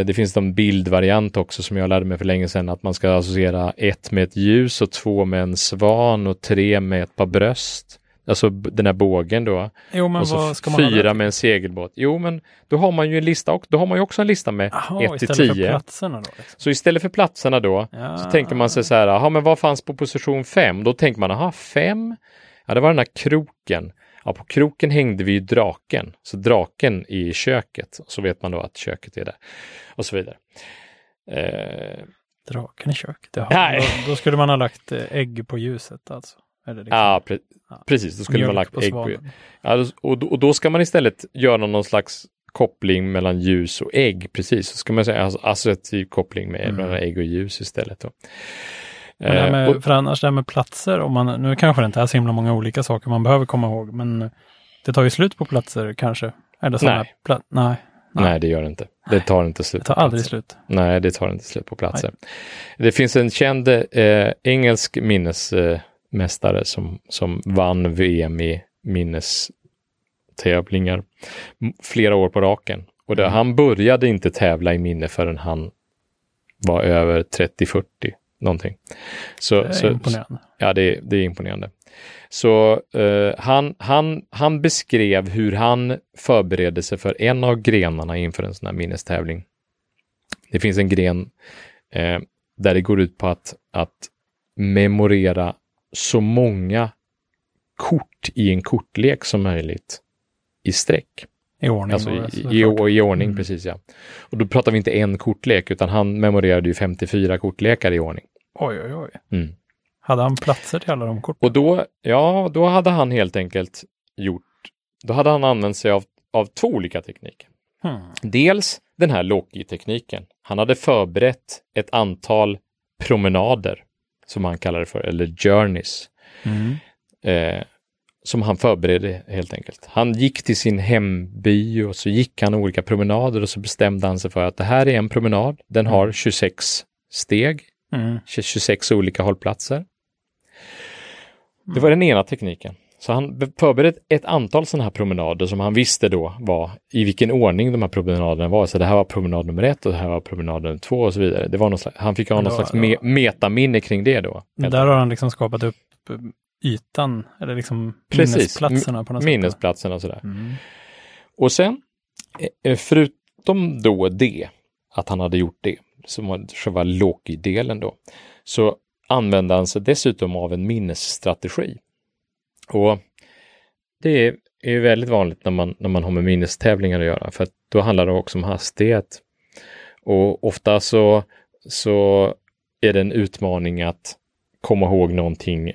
Det finns en bildvariant också som jag lärde mig för länge sedan att man ska associera ett med ett ljus och två med en svan och tre med ett par bröst. Alltså den här bågen då. Jo, och så fyra med en segelbåt. Jo, men då har man ju en lista och då har man ju också en lista med Jaha, ett till istället för tio. platserna då? Liksom. Så istället för platserna då Ja. så tänker man sig så här, jaha men vad fanns på position fem? Då tänker man, aha fem? Ja, det var den här kroken. Ja, på kroken hängde vi ju draken. Så draken är i köket. Så vet man då att köket är där. Och så vidare. Eh, Draken i köket. Jaha, då, då skulle man ha lagt eh, ägg på ljuset alltså. Liksom, ja, pre- Ja. precis. Då skulle man mjölk lagt ägg på. svanen. Ja, och, då- och då ska man istället göra någon slags koppling mellan ljus och ägg. Precis, så ska man säga alltså, associativ koppling med Mm. mellan ägg och ljus istället. Då. Men Eh, med, och- för annars det här med platser, om man, nu kanske det inte är så himla många olika saker man behöver komma ihåg, men det tar ju slut på platser kanske. Eller sådana Nej. pla- nej. Nej, det gör det inte. Det tar inte slut. Det tar aldrig platser. slut. Nej, det tar inte slut på platser. Det finns en känd eh, engelsk minnesmästare som, som vann VM i minnestävlingar flera år på raken. Och det, Mm. han började inte tävla i minne förrän han var över 30-40 någonting. Så, Det är så, imponerande. Ja, det, det är imponerande. Så eh, han, han, han beskrev hur han förberedde sig för en av grenarna inför en sån här minnestävling. Det finns en gren eh, där det går ut på att, att memorera så många kort i en kortlek som möjligt i sträck. I ordning. Alltså i, i, i ordning, Mm. precis ja. Och då pratar vi inte en kortlek, utan han memorerade ju 54 kortlekar i ordning. Oj, oj, oj. Mm. Hade han platser till alla de korten? Och då, ja, då hade han helt enkelt gjort, då hade han använt sig av, av två olika tekniker. Hmm. Dels den här Loki-tekniken. Han hade förberett ett antal promenader, som han kallar det för, eller journeys, Mm. eh, som han förberedde helt enkelt. Han gick till sin hemby och så gick han olika promenader och så bestämde han sig för att det här är en promenad, den har 26 steg, Mm. 26 olika hållplatser. Det var den ena tekniken. Så han be- förberedde ett antal sådana här promenader som han visste då var i vilken ordning de här promenaderna var. Så det här var promenad nummer ett och det här var promenad nummer två och så vidare. Det var någon slags, han fick ha någon då- slags me metaminne kring det då. Där har han liksom skapat upp eh, ytan, eller liksom Precis. minnesplatserna på något sätt. Minnesplatserna och sådär. Mm. Och sen, eh, förutom då det, att han hade gjort det, som var själva Loki-delen då, så använde han sig dessutom av en minnesstrategi. Och det är, är ju väldigt vanligt när man, när man har med minnestävlingar att göra, för att då handlar det också om hastighet. Och ofta så, så är det en utmaning att komma ihåg någonting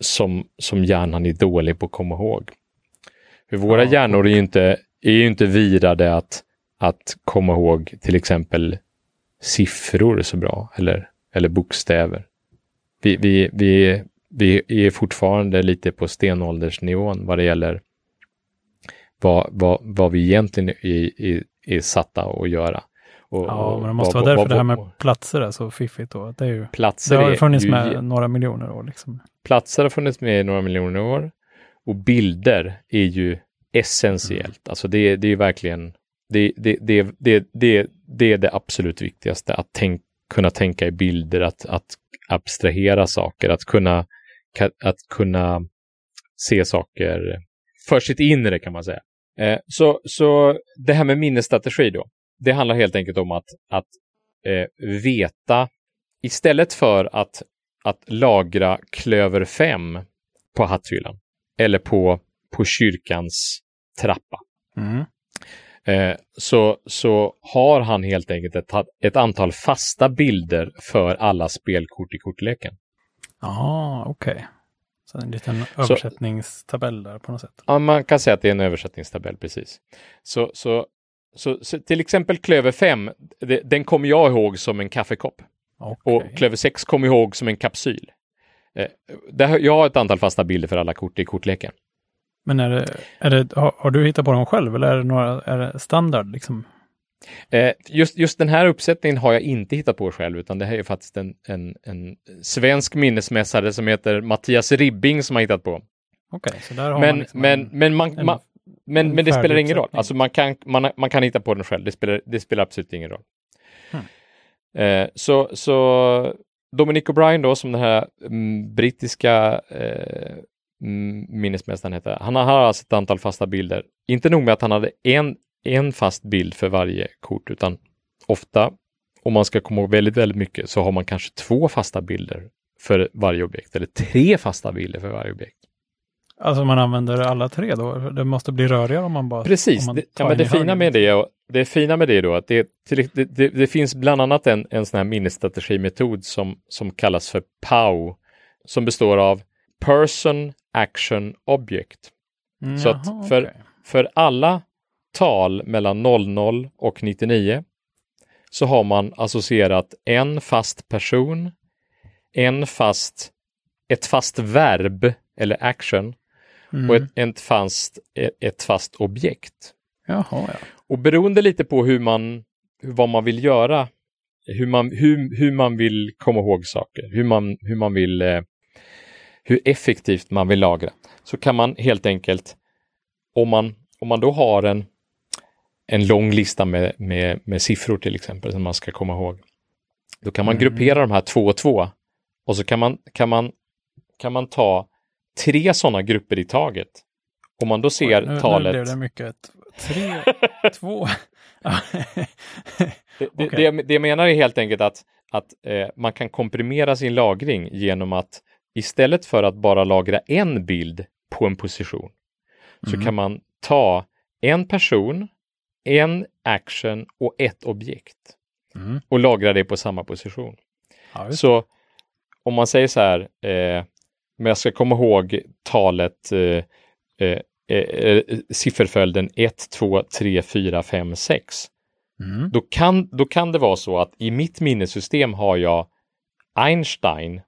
som, som hjärnan är dålig på att komma ihåg. För våra Ja, hjärnor är ju inte, är ju inte virade att, att komma ihåg till exempel siffror så bra, eller, eller bokstäver. Vi, vi, vi, vi är fortfarande lite på stenåldersnivån vad det gäller vad, vad, vad vi egentligen är, är, är satta att göra. Och, Ja, men det måste vara därför det här med platser är så fiffigt då. Det, är ju, platser det har funnits ju- med några miljoner år liksom. platser har funnits med i några miljoner år och bilder är ju essentiellt. Alltså det, det är verkligen det, det, det, det, det, det är det absolut viktigaste, att tänk, kunna tänka i bilder, att, att abstrahera saker, att kunna, att kunna se saker för sitt inre kan man säga. Eh, så, så det här med minnesstrategi då, det handlar helt enkelt om att, att eh, veta, istället för att att lagra klöver 5 på hatthyllan eller på, på kyrkans trappa. Mm. Eh, så, så har han helt enkelt ett, ett antal fasta bilder för alla spelkort i kortleken. Ja, okej. Så en liten översättningstabell där på något sätt. Ja, man kan säga att det är en översättningstabell, precis. Så, så, så, så till exempel klöver 5, det, den kommer jag ihåg som en kaffekopp. Okej. Och klöver 6 kommer jag ihåg som en kapsyl. Eh, där, jag har ett antal fasta bilder för alla kort i kortleken. Men är det, är det, har, har du hittat på dem själv eller är det, några, är det standard liksom? Eh, just, just den här uppsättningen har jag inte hittat på själv, utan det här är faktiskt en, en, en svensk minnesmässare som heter Mattias Ribbing som har hittat på. Okej, så där har man Men, liksom men, en, men, man, en- man, men, en men det spelar ingen roll. Alltså man kan, man, man kan hitta på den själv. Det spelar, det spelar absolut ingen roll. Hmm. Eh, så, så Dominic O'Brien då, som den här mm, brittiska eh, mm, minnesmästaren heter, han har, har alltså ett antal fasta bilder. Inte nog med att han hade en, en fast bild för varje kort, utan ofta, om man ska komma ihåg väldigt, väldigt mycket, så har man kanske två fasta bilder för varje objekt, eller tre fasta bilder för varje objekt. Alltså man använder alla tre då? Det måste bli rörigare om man bara... Precis, om man det, tar ja, men en det i fina höger, med liksom. det, och det fina med det är då att det, det, det, det finns bland annat en, en sån här minnesstrategimetod som, som kallas för POW, som består av Person, Action, Object. Mm, så att jaha, för- okej. För alla tal mellan 00 och 99 så har man associerat en fast person, en fast, ett fast verb eller action Mm. och ett, ett, fast, ett, ett fast objekt. Jaha, ja. Och beroende lite på hur man, vad man vill göra, hur man, hur, hur man vill komma ihåg saker, hur man, hur man vill, eh, hur effektivt man vill lagra, så kan man helt enkelt, om man, om man då har en, en lång lista med, med, med siffror till exempel som man ska komma ihåg, då kan man Mm. gruppera de här två och två och så kan man, kan man, kan man ta tre sådana grupper i taget. Om man då ser Oj, nu, talet... Nu blev det mycket. Tre, två. Det, det, Okej. det, jag- det jag menar är helt enkelt att, att eh, man kan komprimera sin lagring genom att istället för att bara lagra en bild på en position så Mm. kan man ta en person, en action och ett objekt Mm. och lagra det på samma position. Ja. Så om man säger så här, eh, men jag ska komma ihåg talet, eh, eh, eh, sifferföljden 1, 2, 3, 4, 5, 6 Mm. då kan, då kan det vara så att i mitt minnessystem har jag Einstein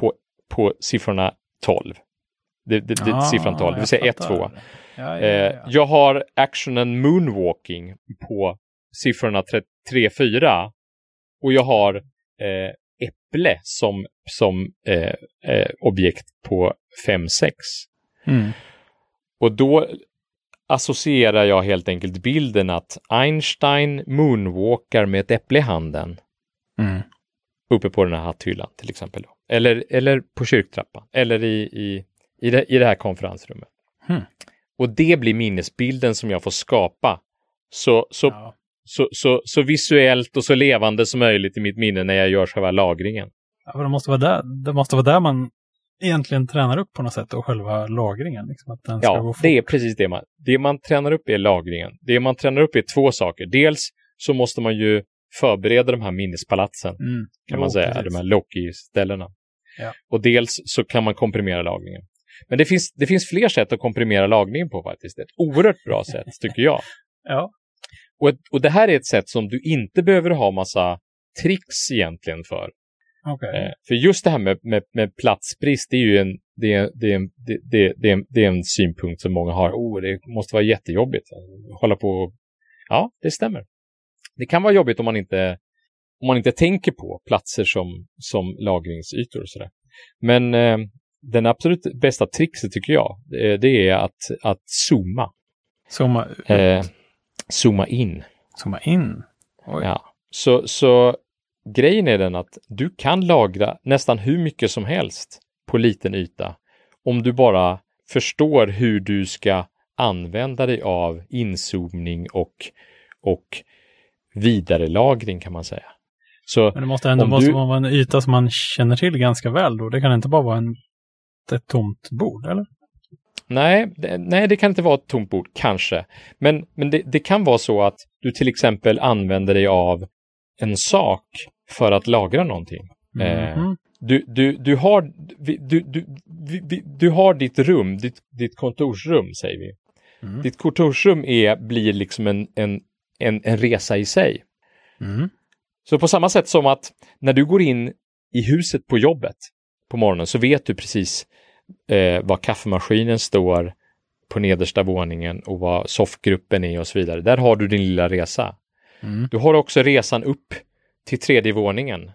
på, på siffrorna 12. Det, det, det, Ah, siffran 12, det vill säga 1, fattar. 2. Ja, ja, Eh, ja. jag har actionen moonwalking på siffrorna 3, 4 och jag har eh, äpple som, som eh, eh, objekt på 5, 6. Mm. Och då associerar jag helt enkelt bilden att Einstein moonwalkar med ett äpple i handen Mm. uppe på den här hatthyllan till exempel. Eller, eller på kyrktrappan eller i, i, i, det, i det här konferensrummet. Hmm. Och det blir minnesbilden som jag får skapa så, så, Ja. Så, så, så visuellt och så levande som möjligt i mitt minne när jag gör själva lagringen. Ja, det, måste vara där, det måste vara där man egentligen tränar upp på något sätt och själva lagringen. Liksom, att den ska gå Ja, fort. det är precis det man, det man tränar upp är lagringen. Det man tränar upp är två saker. Dels så måste man ju förbereda de här minnespalatsen, Mm. kan Jo, man säga, precis. de här Loki-ställena. Ja. Och dels så kan man komprimera lagringen. Men det finns, det finns fler sätt att komprimera lagringen på faktiskt. Ett oerhört bra sätt, tycker jag. Ja. Och, ett, och det här är ett sätt som du inte behöver ha massa tricks egentligen för. Okej. Eh, för just det här med, med, med platsbrist, det är ju en, det är, det är, en, det, det, det är, en, det är en synpunkt som många har. Oh, det måste vara jättejobbigt. Hålla på. Ja, det stämmer. Det kan vara jobbigt om man inte, om man inte tänker på platser som, som lagringsytor och sådär. Men eh, den absolut bästa trixet tycker jag, eh, det är att, att zooma. Zooma, ut. Eh, zooma in. Zooma in. Oj. Ja. Så, så grejen är den att du kan lagra nästan hur mycket som helst på liten yta om du bara förstår hur du ska använda dig av inzoomning och, och vidarelagring kan man säga. Så Men det måste ändå måste du- vara en yta som man känner till ganska väl då. Det kan inte bara vara en, ett tomt bord, eller? Nej, det, nej, det kan inte vara ett tomt bord, kanske. Men, men det, det kan vara så att du till exempel använder dig av en sak för att lagra någonting. Eh, Mhm. Du, du, du, har, du, du, vi- du har ditt rum, ditt, ditt kontorsrum säger vi. Mm. Ditt kontorsrum är, blir liksom en, en, en, en resa i sig. Mm. Så på samma sätt som att när du går in i huset på jobbet på morgonen så vet du precis eh, var kaffemaskinen står på nedersta våningen och vad soffgruppen är och så vidare. Där har du din lilla resa. Mm. Du har också resan upp till tredje våningen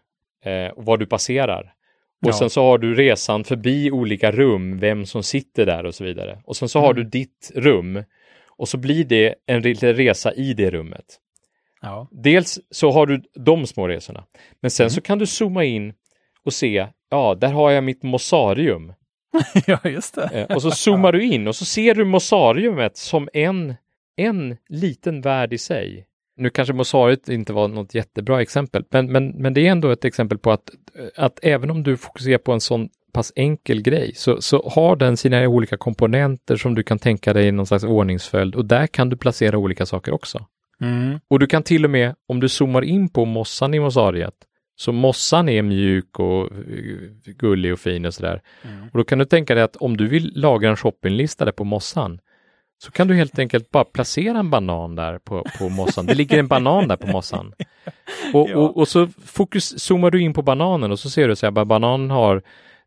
eh, och var du passerar. Och Ja. sen så har du resan förbi olika rum, vem som sitter där och så vidare. Och sen så har Mm. du ditt rum och så blir det en liten resa i det rummet. Ja. Dels så har du de små resorna, men sen Mm. så kan du zooma in och se, ja, där har jag mitt mossarium. ja, just det. Eh, och så zoomar du in och så ser du mossariumet som en, en liten värld i sig. Nu kanske mossariet inte var något jättebra exempel, men, men, men det är ändå ett exempel på att, att även om du fokuserar på en sån pass enkel grej så, så har den sina olika komponenter som du kan tänka dig i någon slags ordningsföljd och där kan du placera olika saker också. Mm. Och du kan till och med, om du zoomar in på mossan i mossariet, så mossan är mjuk och eh, gullig och fin och sådär. Mm. Och då kan du tänka dig att om du vill lagra en shoppinglista där på mossan, så kan du helt enkelt bara placera en banan där på, på mossan. Det ligger en banan där på mossan. Och, Ja. och, och så fokus, zoomar du in på bananen och så ser du så här, bara bananen har,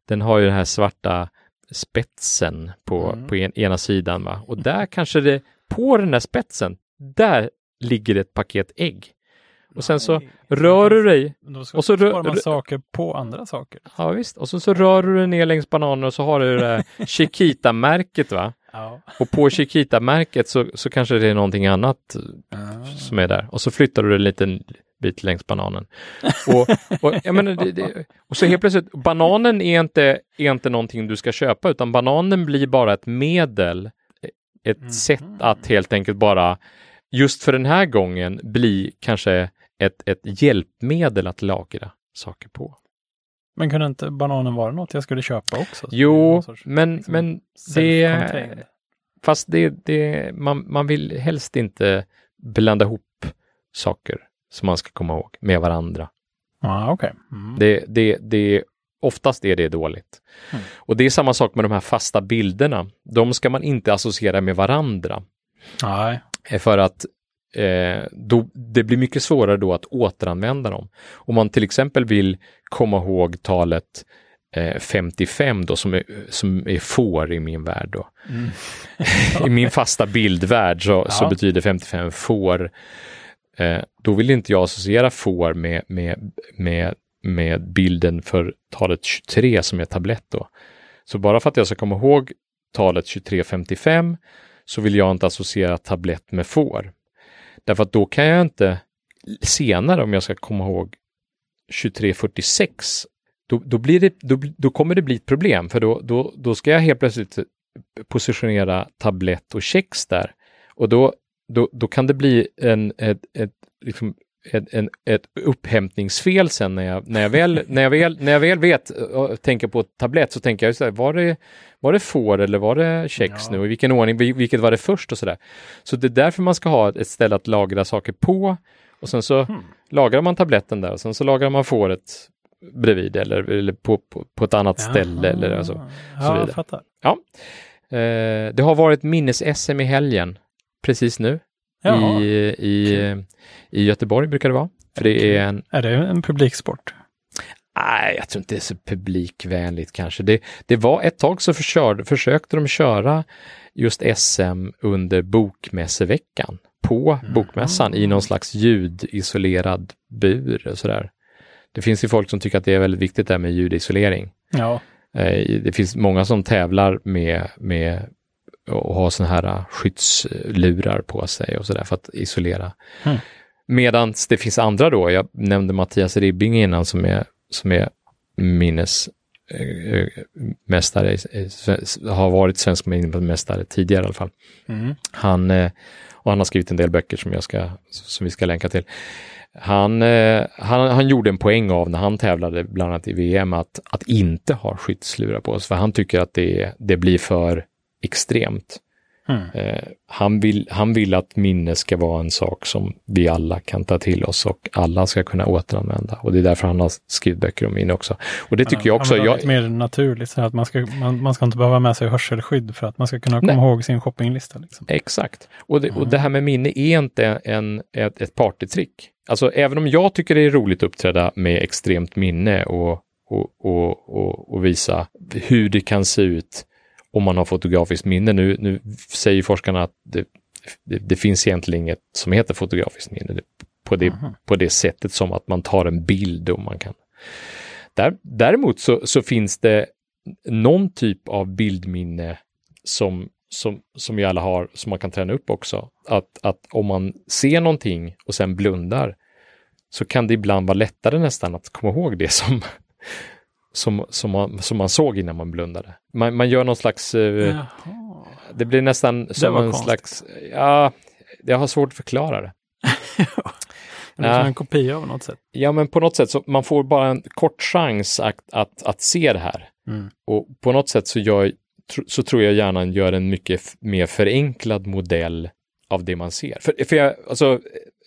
den har ju den här svarta spetsen på, Mm. på en, ena sidan. Va? Och där kanske det, på den här spetsen, där ligger ett paket ägg. Och sen så Nej. rör du dig, och så rö- sparar man saker på andra saker. ja visst, och så, så rör du dig ner längs bananen och så har du det där Chiquita-märket va? Ja. Och på Chiquita-märket så, så kanske det är någonting annat som är där. Och så flyttar du en liten bit längs bananen. Och, och, jag menar, det, det, och så helt plötsligt, bananen är inte, är inte någonting du ska köpa, utan bananen blir bara ett medel, ett Mhm. sätt att helt enkelt bara, just för den här gången, bli kanske ett, ett hjälpmedel att lagra saker på. Men kunde inte bananen vara något jag skulle köpa också? Jo, sorts, men, liksom, men det, fast det, det, man, man vill helst inte blanda ihop saker som man ska komma ihåg med varandra. Ja, okej. Mm. Det, det, det, oftast är det dåligt. Mm. Och det är samma sak med de här fasta bilderna. De ska man inte associera med varandra. Nej. Eh, För att eh, då, det blir mycket svårare då att återanvända dem. Om man till exempel vill komma ihåg talet eh, 55 då som är, som är får i min värld då. Mm. I min fasta bildvärld så, så Ja. betyder 55 får. Eh, då vill inte jag associera får med, med, med, med bilden för talet 23 som är tablett då. Så bara för att jag ska komma ihåg talet 2355 så vill jag inte associera tablett med får. Därför att då kan jag inte senare om jag ska komma ihåg 2346 då, då, blir det, då, då kommer det bli ett problem för då, då, då ska jag helt plötsligt positionera tablett och kex där. Och då, då, då kan det bli en, ett, ett, liksom, ett, en, ett upphämtningsfel sen när jag, när jag, väl, när jag, väl, när jag väl vet och tänker på tablett så tänker jag så här, var det, var det får eller var det kex Ja. nu? I vilken ordning, vil- vilket var det först och sådär. Så det är därför man ska ha ett ställe att lagra saker på och sen så Hmm. lagrar man tabletten där och sen så lagrar man fåret bredvid eller, eller på, på, på ett annat ställe eller alltså. Ja, vidare. jag fattar. Eh, det har varit minnes-SM i helgen precis nu Jaha. i, i, i Göteborg brukar det vara. För det är en, Är det en publiksport? nej jag tror inte det är så publikvänligt kanske. Det, det var ett tag så försörde, försökte de köra just SM under bokmässeveckan på Mhm. bokmässan i någon slags ljudisolerad bur och sådär. Det finns ju folk som tycker att det är väldigt viktigt där med ljudisolering. Ja. Eh, Det finns många som tävlar med, med att ha sådana här eh, skyddslurar på sig och sådär för att isolera. Mm. Medan det finns andra då, jag nämnde Mattias Ribbing innan som är, som är minnesmästare, eh, har varit svensk minnesmästare tidigare i alla fall. Mm. Han, och han har skrivit en del böcker som, jag ska, som vi ska länka till. Han, han, han gjorde en poäng av när han tävlade bland annat i VM att, att inte ha skyddslurar på sig, för han tycker att det, det blir för extremt. Mm. Han, vill, han vill att minne ska vara en sak som vi alla kan ta till oss och alla ska kunna återanvända. Och det är därför han har skrivit böcker om minne också. Och det tycker jag också. Han Jag, lite mer naturligt, så att man ska, man, man ska inte behöva med sig hörselskydd för att man ska kunna komma Nej. ihåg sin shoppinglista. Liksom. Exakt. Och det, och Mm. det här med minne är inte en, ett, ett partytrick. Alltså även om jag tycker det är roligt att uppträda med extremt minne och, och, och, och, och visa hur det kan se ut om man har fotografiskt minne. Nu, nu säger forskarna att det, det, det finns egentligen inget som heter fotografiskt minne på, det, på det sättet som att man tar en bild och man kan. Där, däremot så, så finns det någon typ av bildminne som, som, som vi alla har, som man kan träna upp också. Att, att om man ser någonting och sen blundar så kan det ibland vara lättare nästan att komma ihåg det som, som, som, man, som man såg innan man blundade. Man, man gör någon slags, eh, det blir nästan som en konstigt. slags, ja, jag har svårt att förklara det. Det är Ja. en kopia av något sätt. Ja, men på något sätt så man får bara en kort chans att, att, att se det här. Mm. Och på något sätt så, gör, så tror jag hjärnan gör en mycket mer förenklad modell av det man ser. För, för jag, alltså,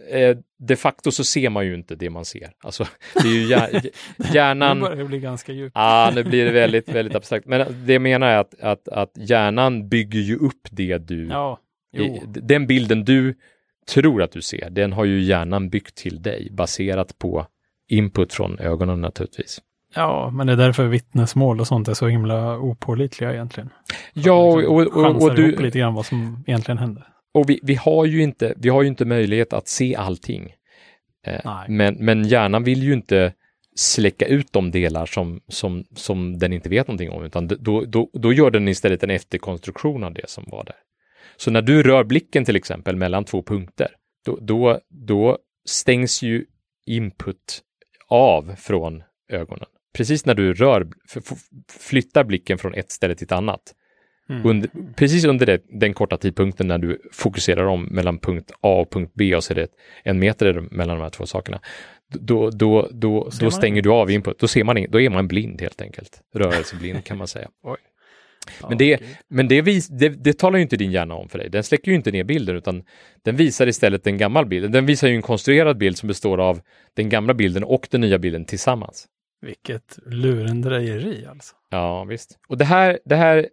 eh, de facto så ser man ju inte det man ser. Alltså, det är ju hjär, Nu hjärnan... börjar det bli ganska djupt. Ah, nu blir det väldigt, väldigt abstrakt. Men det jag menar är att, att, att hjärnan bygger ju upp det du... Ja, i, den bilden du tror att du ser, den har ju hjärnan byggt till dig baserat på input från ögonen naturligtvis. ja, men det är därför vittnesmål och sånt är så himla opålitliga egentligen. För Ja, och, liksom och, och, chansar och du... lite grann vad som egentligen hände. Och vi, vi, har ju inte, vi har ju inte möjlighet att se allting. Eh, men, men hjärnan vill ju inte släcka ut de delar som, som, som den inte vet någonting om, utan då, då, då gör den istället en efterkonstruktion av det som var där. Så när du rör blicken till exempel mellan två punkter, då, då, då stängs ju input av från ögonen. Precis när du rör, flyttar blicken från ett ställe till ett annat. Mm. Under, precis under det, den korta tidpunkten när du fokuserar om mellan punkt A och punkt B och så är det en meter mellan de här två sakerna. Då, då, då, då stänger du av input. Då, ser man in, då är man blind helt enkelt. Rörelseblind kan man säga. Oj. Men, det, okay. men det, vis, det, det, talar ju inte din hjärna om för dig. Den släcker ju inte ner bilden utan den visar istället en gammal bild. Den visar ju en konstruerad bild som består av den gamla bilden och den nya bilden tillsammans. Vilket lurendrejeri alltså. Ja, visst. Och det här, det här,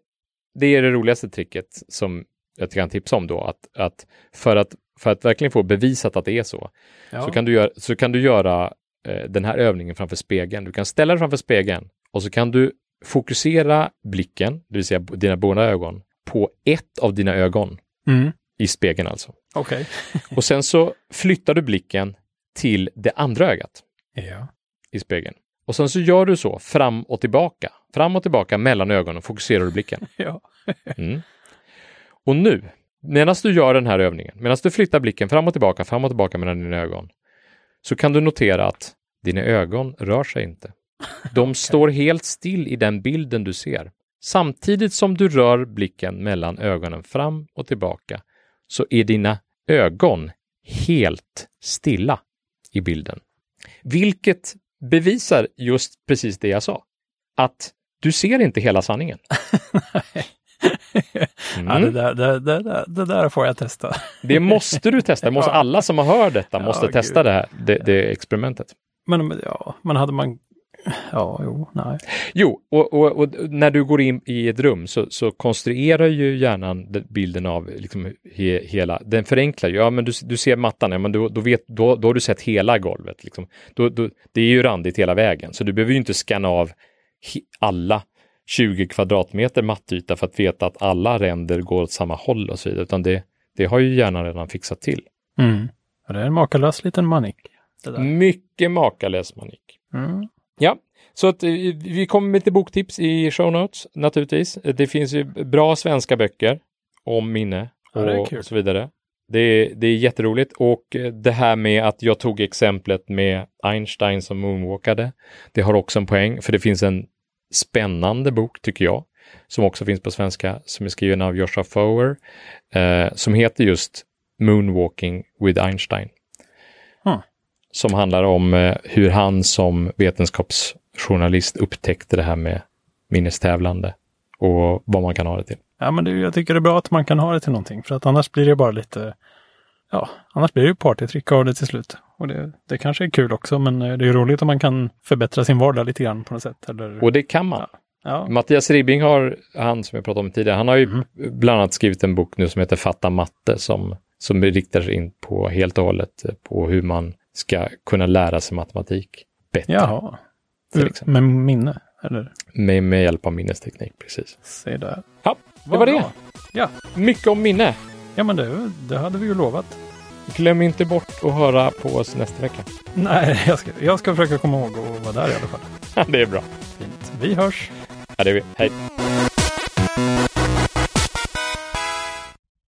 det är det roligaste tricket som jag kan tipsa om då, att, att, för, att för att verkligen få bevisat att det är så, ja. så, kan du göra, så kan du göra eh, den här övningen framför spegeln. Du kan ställa dig framför spegeln och så kan du fokusera blicken, det vill säga dina båda ögon, på ett av dina ögon. Mm. I spegeln alltså. Okay. och sen så flyttar du blicken till det andra ögat. Ja. I spegeln. Och sen så gör du så fram och tillbaka. Fram och tillbaka mellan ögonen fokuserar du blicken. ja. mm. Och nu, medan du gör den här övningen, medan du flyttar blicken fram och tillbaka, fram och tillbaka mellan dina ögon, så kan du notera att dina ögon rör sig inte. De okay. står helt still i den bilden du ser. Samtidigt som du rör blicken mellan ögonen fram och tillbaka så är dina ögon helt stilla i bilden. Vilket bevisar just precis det jag sa. Att du ser inte hela sanningen. Mm. Ja, det, där, det, det, det, där får jag testa. Det måste du testa. Måste, Alla som har hört detta måste ja, testa det här det, det, experimentet. Men ja, men hade man Ja, jo, nej. Jo, och, och, och, när du går in i ett rum så, så konstruerar ju hjärnan bilden av liksom he, hela, den förenklar ju, ja men du, du ser mattan, ja men då, då, vet, då, då har du sett hela golvet. Liksom. Då, då, det är ju randigt hela vägen, så du behöver ju inte scanna av alla 20 kvadratmeter mattyta för att veta att alla ränder går åt samma håll och så vidare, utan det, det har ju hjärnan redan fixat till. Mm. Det är en makalös liten manik. Mycket makalös manik. Mm. Ja, så att eh, vi kommer med lite boktips i show notes naturligtvis. Det finns ju bra svenska böcker om minne och, ja, så vidare. Det är, det är jätteroligt och eh, det här med att jag tog exemplet med Einstein som moonwalkade. Det har också en poäng för det finns en spännande bok tycker jag som också finns på svenska som är skriven av Joshua Fower eh, som heter just Moonwalking with Einstein. Hmm som handlar om eh, hur han som vetenskapsjournalist upptäckte det här med minnestävlande och vad man kan ha det till. Ja, men det, jag tycker det är bra att man kan ha det till någonting för att annars blir det bara lite Ja, annars blir det ju partytrick av det till slut. Och det, det kanske är kul också, men eh, det är roligt om man kan förbättra sin vardag lite grann på något sätt. Eller... Och det kan man. Ja. Ja. Mattias Ribbing har, han som jag pratade om tidigare, han har ju mm. bland annat skrivit en bok nu som heter Fatta matte som, som riktar sig in på helt och hållet på hur man ska kunna lära sig matematik bättre. Jaha. Med minne? Eller? Med, med hjälp av minnesteknik, precis. Se där. Ja, det var, var det. Ja. Mycket om minne. Ja, men det, det hade vi ju lovat. Glöm inte bort att höra på oss nästa vecka. Nej, jag ska, jag ska försöka komma ihåg att vara där i alla fall. det är bra. Fint. Vi hörs. Ja, det är vi. Hej.